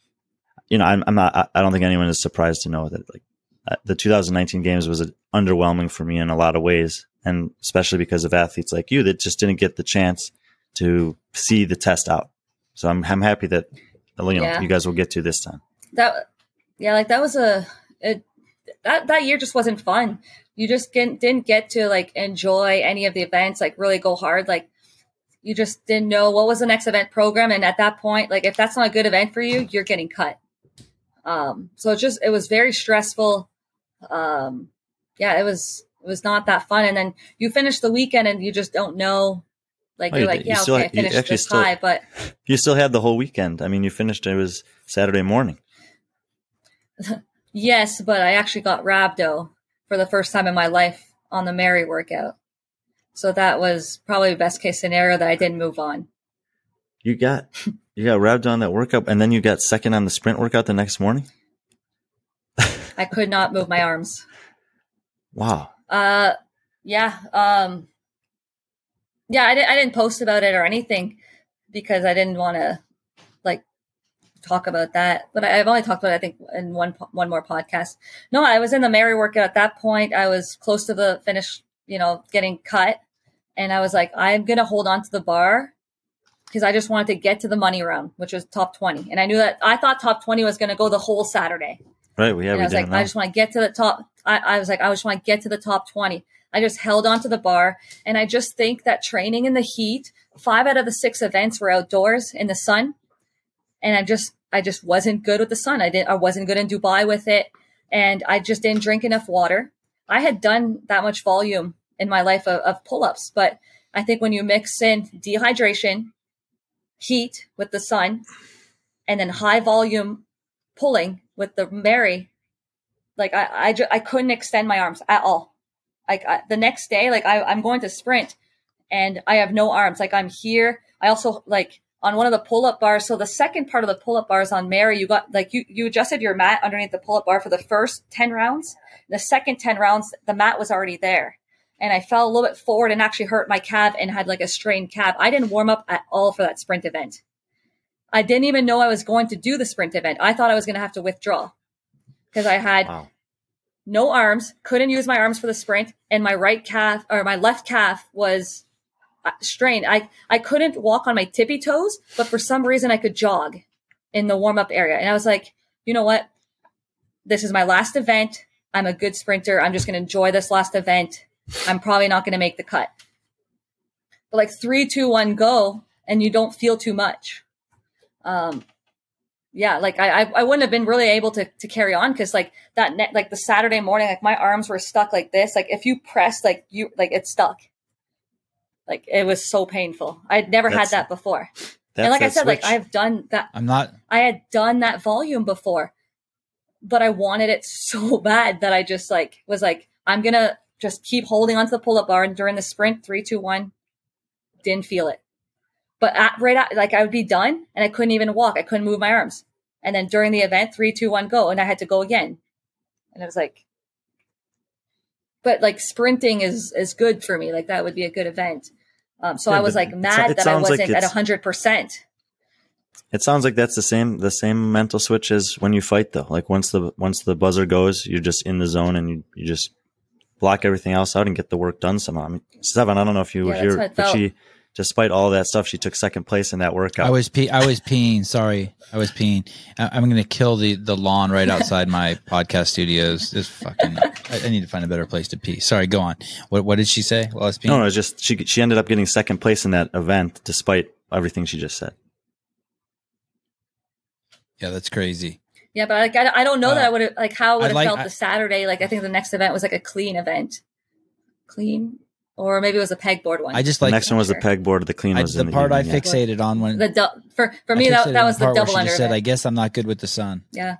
you know, I'm, I'm not. I don't think anyone is surprised to know that like uh, the 2019 games was underwhelming for me in a lot of ways, and especially because of athletes like you that just didn't get the chance to see the test out. So I'm I'm happy that you know Yeah. you guys will get to this time. That yeah, like that was a it, that that year just wasn't fun. You just didn't didn't get to like enjoy any of the events, like really go hard. Like you just didn't know what was the next event program, and at that point, like if that's not a good event for you, you're getting cut. Um, so it just it was very stressful. Um, yeah, it was it was not that fun. And then you finish the weekend and you just don't know. Like Oh, you're you like, did. You yeah, still okay, I had- you finished this still- high, but You still had the whole weekend. I mean, you finished. It was Saturday morning. Yes, but I actually got rhabdo for the first time in my life on the Mary workout. So that was probably the best case scenario that I didn't move on. You got you got wrapped on that workout, and then you got second on the sprint workout the next morning. I could not move my arms. Wow. Uh, yeah. Um, yeah, I, di- I didn't post about it or anything because I didn't want to talk about that. But I, I've only talked about it, I think, in one one more podcast. No, I was in the Mary workout at that point. I was close to the finish, you know, getting cut, and I was like, I'm gonna hold on to the bar because I just wanted to get to the money round, which was top twenty, and I knew that I thought top twenty was gonna go the whole Saturday. Right. We have. I was like, know. I just want to get to the top. I, I was like, I just want to get to the top 20. I just held onto the bar. And I just think that training in the heat, five out of the six events were outdoors in the sun. And I just, I just wasn't good with the sun. I didn't, I wasn't good in Dubai with it. And I just didn't drink enough water. I had done that much volume in my life of, of pull ups, but I think when you mix in dehydration, heat with the sun, and then high volume pulling with the Mary, like I, I, ju- I couldn't extend my arms at all. Like I, the next day, like I, I'm going to sprint and I have no arms. Like I'm here. I also like on one of the pull up bars. So the second part of the pull up bars on Mary, you got like you, you adjusted your mat underneath the pull up bar for the first 10 rounds. The second 10 rounds, the mat was already there. And I fell a little bit forward and actually hurt my calf and had like a strained calf. I didn't warm up at all for that sprint event. I didn't even know I was going to do the sprint event. I thought I was going to have to withdraw because I had Wow. no arms, couldn't use my arms for the sprint, and my right calf or my left calf was strained. I I couldn't walk on my tippy toes, but for some reason I could jog in the warm up area. And I was like, you know what? This is my last event. I'm a good sprinter. I'm just going to enjoy this last event. I'm probably not going to make the cut. But like three, two, one, go, and you don't feel too much. Um, yeah, like I, I, wouldn't have been really able to, to carry on because like that net, like the Saturday morning, like my arms were stuck like this. Like if you press, like you, like it's stuck. Like it was so painful. I'd never That's- had that before. And like I said, like. I've done that. I'm not. I had done that volume before, but I wanted it so bad that I just like was like, I'm gonna just keep holding onto the pull up bar and during the sprint, three, two, one, didn't feel it. But at, right at, like I would be done and I couldn't even walk. I couldn't move my arms. And then during the event, three, two, one, go, and I had to go again. And it was like, but like sprinting is is good for me. Like that would be a good event. Um, so Yeah, I was like mad it that I wasn't at it's- hundred percent. It sounds like that's the same the same mental switch as when you fight though. Like once the once the buzzer goes, you're just in the zone and you, you just block everything else out and get the work done somehow. I mean, Sevan, I don't know if you Yeah, were here, but she, despite all that stuff, she took second place in that workout. I was pee. I was peeing. Sorry, I was peeing. I, I'm going to kill the the lawn right outside my podcast studios. It's fucking. I, I need to find a better place to pee. Sorry, go on. What what did she say while I was peeing? no, no, it's just she she ended up getting second place in that event despite everything she just said. Yeah, that's crazy. Yeah, but like I, I don't know that Uh, I would have like how I would I'd have like- felt I- the Saturday. Like I think the next event was like a clean event. Clean. Or maybe it was a pegboard one. I just The like next one was the Sure. pegboard. The clean I, was the in the part I evening, yeah. fixated on when the du- for for me that that was the part where double under just said, "I guess I'm not good with the sun." Yeah.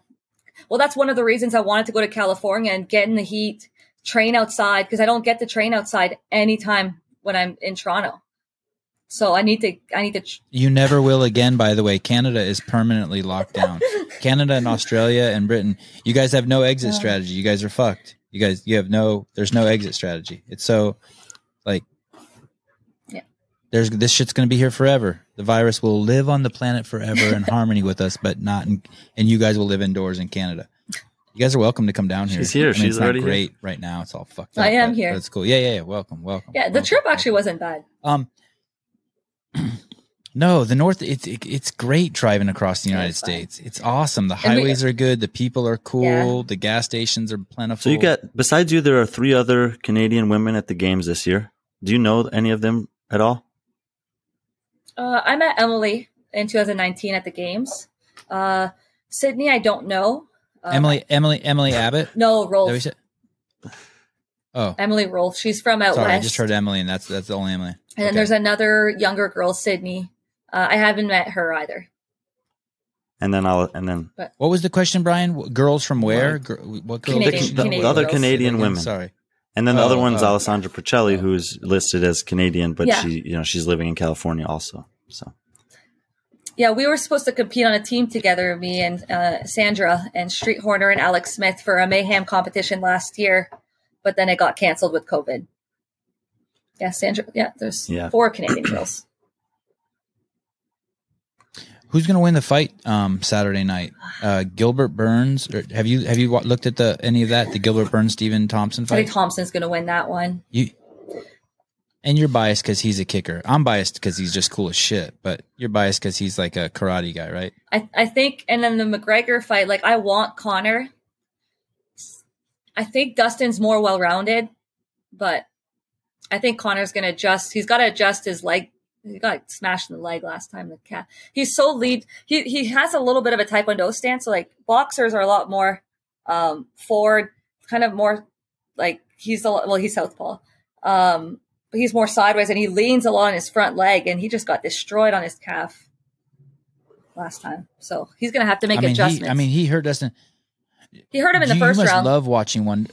Well, that's one of the reasons I wanted to go to California and get in the heat, train outside because I don't get to train outside anytime when I'm in Toronto. So I need to, I need to, tr- You never will again. By the way, Canada is permanently locked down. Canada and Australia and Britain. You guys have no exit Yeah. strategy. You guys are fucked. You guys, you have no. There's no exit strategy. It's so, like, Yeah. There's this shit's gonna be here forever. The virus will live on the planet forever in harmony with us, but not in. And you guys will live indoors in Canada. You guys are welcome to come down here. She's here. I mean, She's it's not already here. great right now. It's all fucked. Up. I am but- here. but It's cool. Yeah, yeah, yeah. Welcome, welcome. yeah, the welcome, trip welcome. actually wasn't bad. Um, no, the north. It's it, it's great driving across the Yeah, United it's. States. It's awesome. The And we- highways are good. The people are cool. Yeah. The gas stations are plentiful. So you got besides you, there are three other Canadian women at the games this year. Do you know any of them at all? Uh, I met Emily in 2019 at the games. Uh, Sydney, I don't know. Uh, Emily, Emily, Emily Abbott. No, that what Rolfe. said? Oh, Emily Rolfe. She's from out sorry. I just heard Emily, and that's that's the only Emily. and then there's another younger girl, Sydney. Uh, I haven't met her either. And then I'll and then What was the question, Brian? Girls from where? Gir- what girls? Canadian- the, Canadian the other girls. Canadian women. Sorry. And then the Oh, other one is oh. Alessandra Pichelli, who's listed as Canadian, but Yeah. she, you know, she's living in California also. So Yeah, we were supposed to compete on a team together, me and uh, Sandra and Street Horner and Alex Smith for a mayhem competition last year, but then it got canceled with COVID. Yeah, Sandra. Yeah, there's Yeah. four Canadian girls. Who's going to win the fight um, Saturday night? Uh, Gilbert Burns. Or have you have you looked at the any of that? The Gilbert Burns Stephen Thompson I fight. think Thompson's going to win that one. You and you're biased because he's a kicker. I'm biased because he's just cool as shit. But you're biased because he's like a karate guy, right? I, I think, and then the McGregor fight, like I want Conor. I think Dustin's more well rounded, but I think Conor's going to adjust. He's got to adjust his leg. He got smashed in the leg last time. The cat. He's so lead. He he has a little bit of a taekwondo stance. So like boxers are a lot more um, forward, kind of more like he's a lot, well he's southpaw. Um, but he's more sideways and he leans a lot on his front leg and he just got destroyed on his calf last time. So he's going to have to make I mean, adjustments. he, I mean, he hurt Dustin. he hurt him in the you, first you must round. love watching one.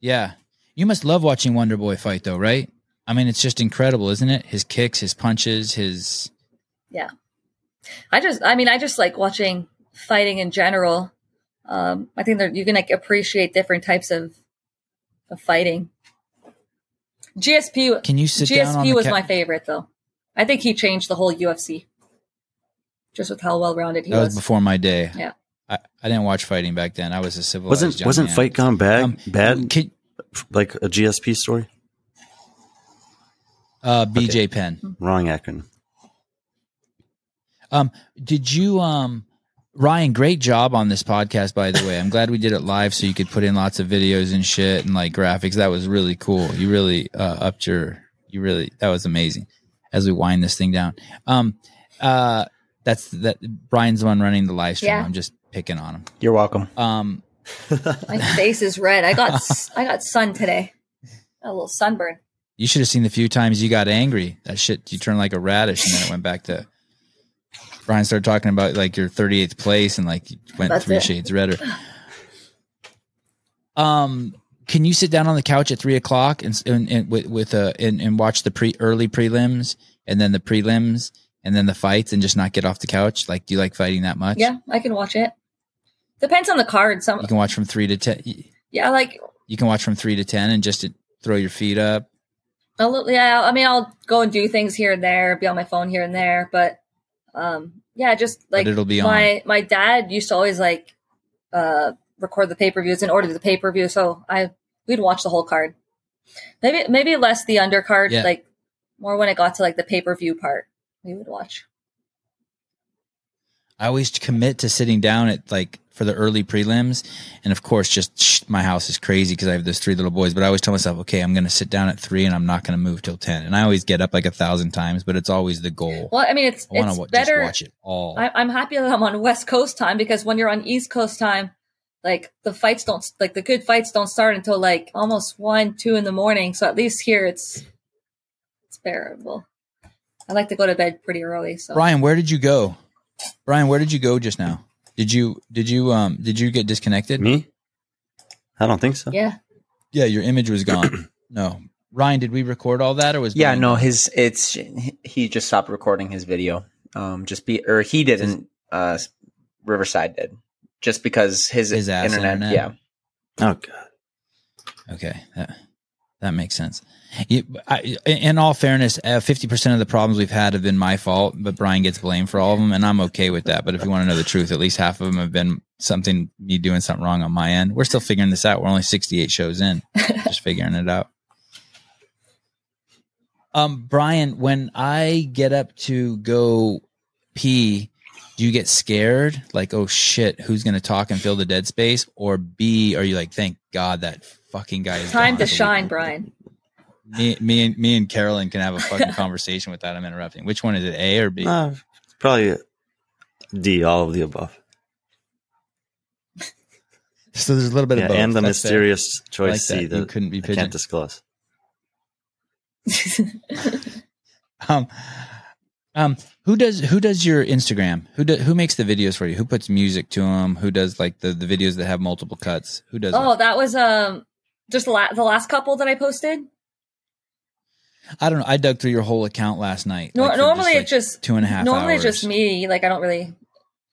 Yeah, you must love watching Wonder Boy fight, though, right? I mean, it's just incredible, isn't it? His kicks, his punches, his. Yeah. I just, I mean, I just like watching fighting in general. Um, I think that you can like appreciate different types of of fighting. GSP, Can you sit down on GSP was ca- my favorite though. I think he changed the whole UFC just with how well rounded he That was was. before my day. Yeah. I, I didn't watch fighting back then. I was a civilized wasn't young wasn't man. fight gone bad Um, bad Can, like a GSP story? Uh, BJ Penn. Wrong acronym. Um, did you, um, Ryan? Great job on this podcast, by the way. I'm glad we did it live, so you could put in lots of videos and shit and like graphics. That was really cool. You really uh, upped your. You really that was amazing. As we wind this thing down, um, uh, that's that. Brian's the one running the live stream. Yeah. I'm just picking on him. You're welcome. Um, My face is red. I got I got sun today. Got a little sunburn. You should have seen the few times you got angry. That shit, you turned like a radish, and then it went back to. Brian started talking about like your 38th place and like you went That's three it. shades redder. Um, can you sit down on the couch at three o'clock and, and, and with with uh and, and watch the pre early prelims and then the prelims and then the fights and just not get off the couch? Like, do you like fighting that much? Yeah, I can watch it. Depends on the card. Some You can watch from three to ten. yeah, like You can watch from three to ten and just throw your feet up. A little, yeah. I mean, I'll go and do things here and there, be on my phone here and there, but um, yeah, just like it'll be my my dad used to always like uh record the pay per views and order to the pay per view, so I we'd watch the whole card. Maybe maybe less the undercard, Yeah. like more when it got to like the pay per view part, we would watch. I always commit to sitting down at like for the early prelims, and of course, just sh- my house is crazy because I have those three little boys. But I always tell myself, okay, I'm going to sit down at three, and I'm not going to move till ten. And I always get up like a thousand times, but it's always the goal. Well, I mean, it's I it's to better. watch it all. I, I'm happy that I'm on West Coast time because when you're on East Coast time, like the fights don't like the good fights don't start until like almost one, two in the morning. So at least here it's it's bearable. I like to go to bed pretty early. So Brian, where did you go? Brian, where did you go just now? Did you did you um did you get disconnected? Me? I don't think so. yeah, Yeah, your image was gone. no. Ryan, did we record all that or was Yeah, Brian no, his it's he just stopped recording his video. Um, just be or he didn't. Uh, Riverside did just because his, His ass internet, internet? Yeah, Oh god. Okay, that that makes sense. I, in all fairness, uh, fifty percent of the problems we've had have been my fault, but Brian gets blamed for all of them, and I'm okay with that. But if you want to know the truth, at least half of them have been something me doing something wrong on my end. We're still figuring this out. We're only sixty eight shows in, just figuring it out. Um, Brian, when I get up to go pee, do you get scared? Like, oh shit, who's gonna talk and fill the dead space? Or B, are you like, thank God that fucking guy is time gone to shine, Brian. Me, me and me and Carolyne can have a fucking conversation without him interrupting. Which one is it, A or B? Uh, probably D, all of the above. so there's a little bit Yeah, of both. and the That's mysterious I choice like C that. You that couldn't be I pigeon. can't disclose. Um, um, who does who does your Instagram? Who do, who makes the videos for you? Who puts music to them? Who does like the, the videos that have multiple cuts? Who does? oh, that? that was um just the, la- the last couple that I posted. I don't know. I dug through your whole account last night. Nor like, normally like, it's just two and a half. normally it's hours. just me. Like I don't really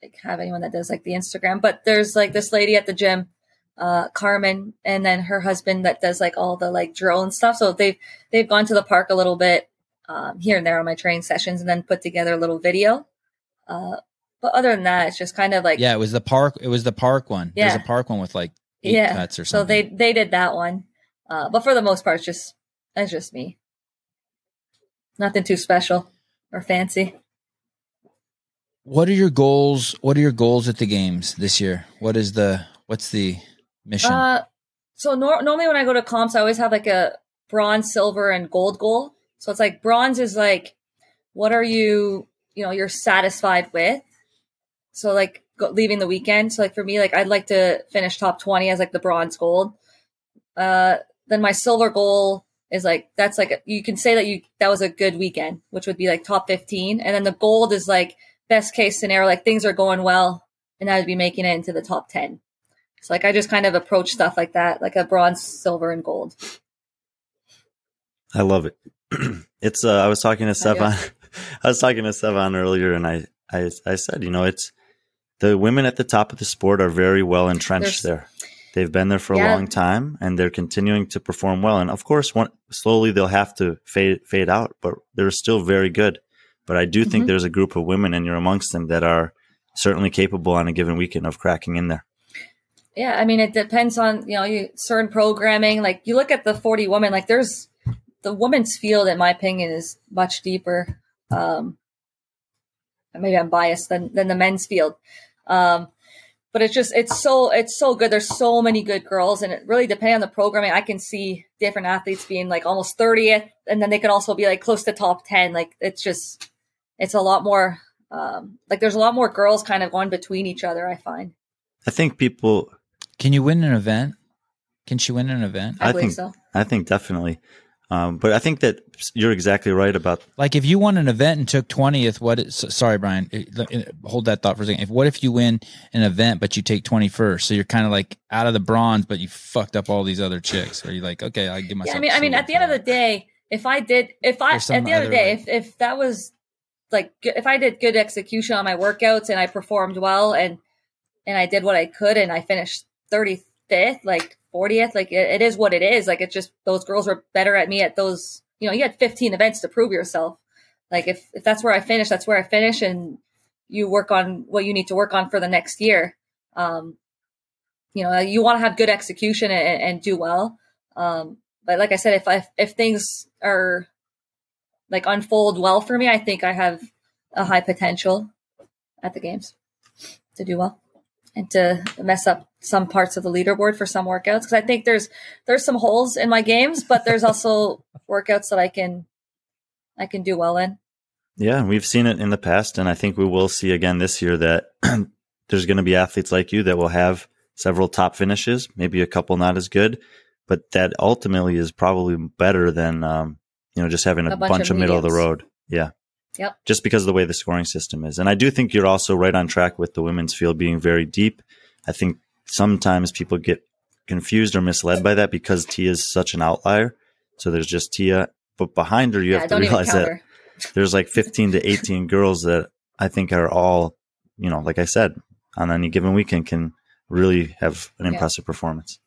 like, have anyone that does like the Instagram, but there's like this lady at the gym, uh, Carmen, and then her husband that does like all the like drill and stuff. So they've they've gone to the park a little bit um, here and there on my training sessions, and then put together a little video. Uh, but other than that, it's just kind of like Yeah, it was the park. It was the park one. There's Yeah. a park one with like eight yeah. cuts or something. So they they did that one, uh, but for the most part, it's just it's just me. Nothing too special or fancy. What are your goals? What are your goals at the games this year? What is the what's the mission? Uh, so nor- normally when I go to comps, I always have like a bronze, silver, and gold goal. So it's like bronze is like, what are you, you know, you're satisfied with. So like go- leaving the weekend. So like for me, like I'd like to finish top 20 as like the bronze gold. Uh, then my silver goal is like, that's like, a, you can say that you, that was a good weekend, which would be like top 15. And then the gold is like best case scenario, like things are going well and I'd be making it into the top 10. So like I just kind of approach stuff like that, like a bronze, silver, and gold. I love it. it's uh, I was talking to. Sevan. I was talking to Sevan earlier, and I, I I said, you know, it's the women at the top of the sport are very well entrenched There's- there. They've been there for a long time, and they're continuing to perform well. And of course, one, slowly they'll have to fade fade out, but they're still very good. But I do think Mhm. there's a group of women, and you're amongst them that are certainly capable on a given weekend of cracking in there. Yeah, I mean it depends on you know you, certain programming. Like you look at the forty women, like there's the women's field, in my opinion, is much deeper. Um, maybe I'm biased than than the men's field. Um, but it's just it's so it's so good. There's so many good girls, and it really depends on the programming. I can see different athletes being like almost 30th, and then they can also be like close to top 10. Like it's just it's a lot more. Um, like there's a lot more girls kind of going between each other. I find. I think people. Can you win an event? Can she win an event? I, I believe think- so. I think definitely, um, but I think that you're exactly right about Like if you won an event and took twentieth, what? Is, sorry, Brian. eh, let- eh, Hold that thought for a second. If what if you win an event but you take twenty first? So you're kind of like out of the bronze, but you fucked up all these other chicks. Are you like, okay, I give myself? Yeah, I mean, I mean, at the end of the day, if I did, if I at the end of the day, like- if if that was like, if I did good execution on my workouts and I performed well and and I did what I could and I finished thirty fifth, like fortieth, like it, it is what it is. Like it's just those girls were better at me at those. You know, you had fifteen events to prove yourself. Like if if that's where I finish, that's where I finish, and you work on what you need to work on for the next year. Um, you know, you want to have good execution and, and do well. Um, but like I said, if I if things are like unfold well for me, I think I have a high potential at the games to do well and to mess up some parts of the leaderboard for some workouts because I think there's there's some holes in my games, but there's also workouts that I can I can do well in. Yeah, we've seen it in the past, and I think we will see again this year that there's going to be athletes like you that will have several top finishes, maybe a couple not as good, but that ultimately is probably better than um, you know, just having a, A bunch bunch, of of middle of the road. Yeah. Yep. Just because of the way the scoring system is. And I do think you're also right on track with the women's field being very deep. I think sometimes people get confused or misled by that because Tia is such an outlier. So there's just Tia, but behind her, you yeah, have to realize that her. there's like 15 to 18 girls that I think are all, you know, like I said, on any given weekend can really have an Yeah. impressive performance.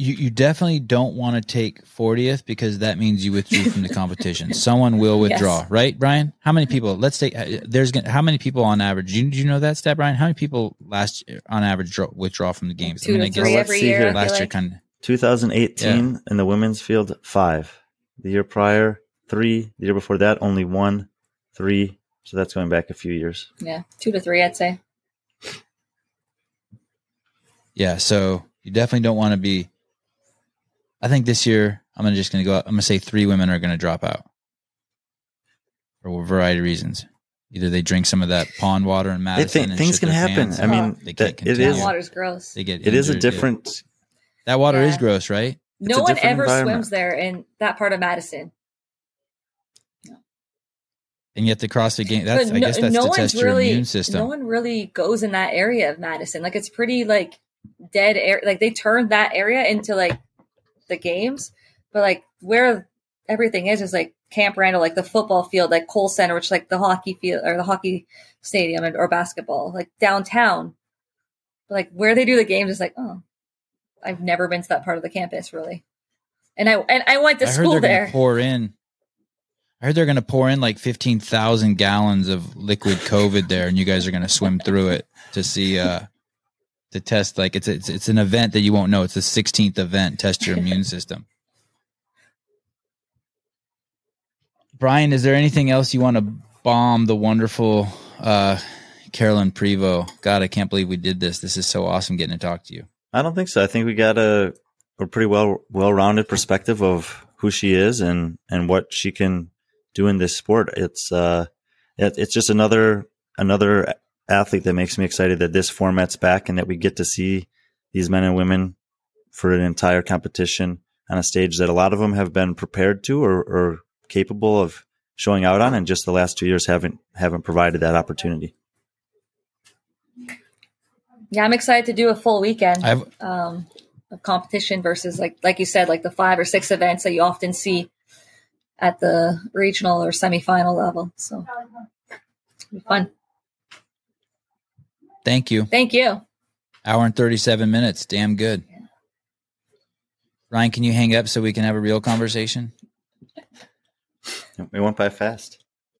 You you definitely don't want to take 40th because that means you withdrew from the competition. Someone will withdraw, Yes. right, Brian? How many people? Let's take. uh, There's gonna- how many people on average? Do you, do you know that stat, Brian? How many people last year, on average draw, withdraw from the games? Two to I guess three let's every see year. here. I feel last year like. kind of 2018 in the women's field, five. The year prior, three. The year before that, only one, three. So that's going back a few years. Yeah, two to three, I'd say. yeah. So you definitely don't want to be. I think this year I'm gonna just gonna go. out- I'm gonna say three women are gonna drop out for a variety of reasons. Either they drink some of that pond water in Madison. think and things can happen. I mean, they that, can't it continue. is That water's gross. They get it is a injured. different. That water is gross, right? It's no one ever swims there in that part of Madison. And yet the CrossFit game. That's But I guess that's no to one's test your really, immune system. No one really goes in that area of Madison. Like it's pretty like dead air. Like they turned that area into like the games, but like where everything is is like Camp Randall, like the football field, like Kohl Center, which is like the hockey field or the hockey stadium and, or basketball, like downtown. But like where they do the games is like, oh, I've never been to that part of the campus really. And I and I went to I heard school they're there. going to pour in. I heard they're going to pour in like fifteen thousand gallons of liquid COVID there, and you guys are going to swim through it to see, uh to test. Like it's it's it's an event that you won't know. It's the sixteenth event. Test your immune system. Brian, is there anything else you want to bomb the wonderful uh Carolyne Prevost? God, I can't believe we did this. This is so awesome getting to talk to you. I don't think so. I think we got a, a pretty well well rounded perspective of who she is and and what she can do in this sport. It's uh, it, it's just another another athlete that makes me excited that this format's back and that we get to see these men and women for an entire competition on a stage that a lot of them have been prepared to or, or capable of showing out on, and just the last two years haven't haven't provided that opportunity. Yeah, I'm excited to do a full weekend. I've um, of competition versus like like you said, like the five or six events that you often see at the regional or semifinal level. So it'll be fun. Thank you. Thank you. Hour and 37 minutes. Damn good. Ryan, can you hang up so we can have a real conversation? We went by fast.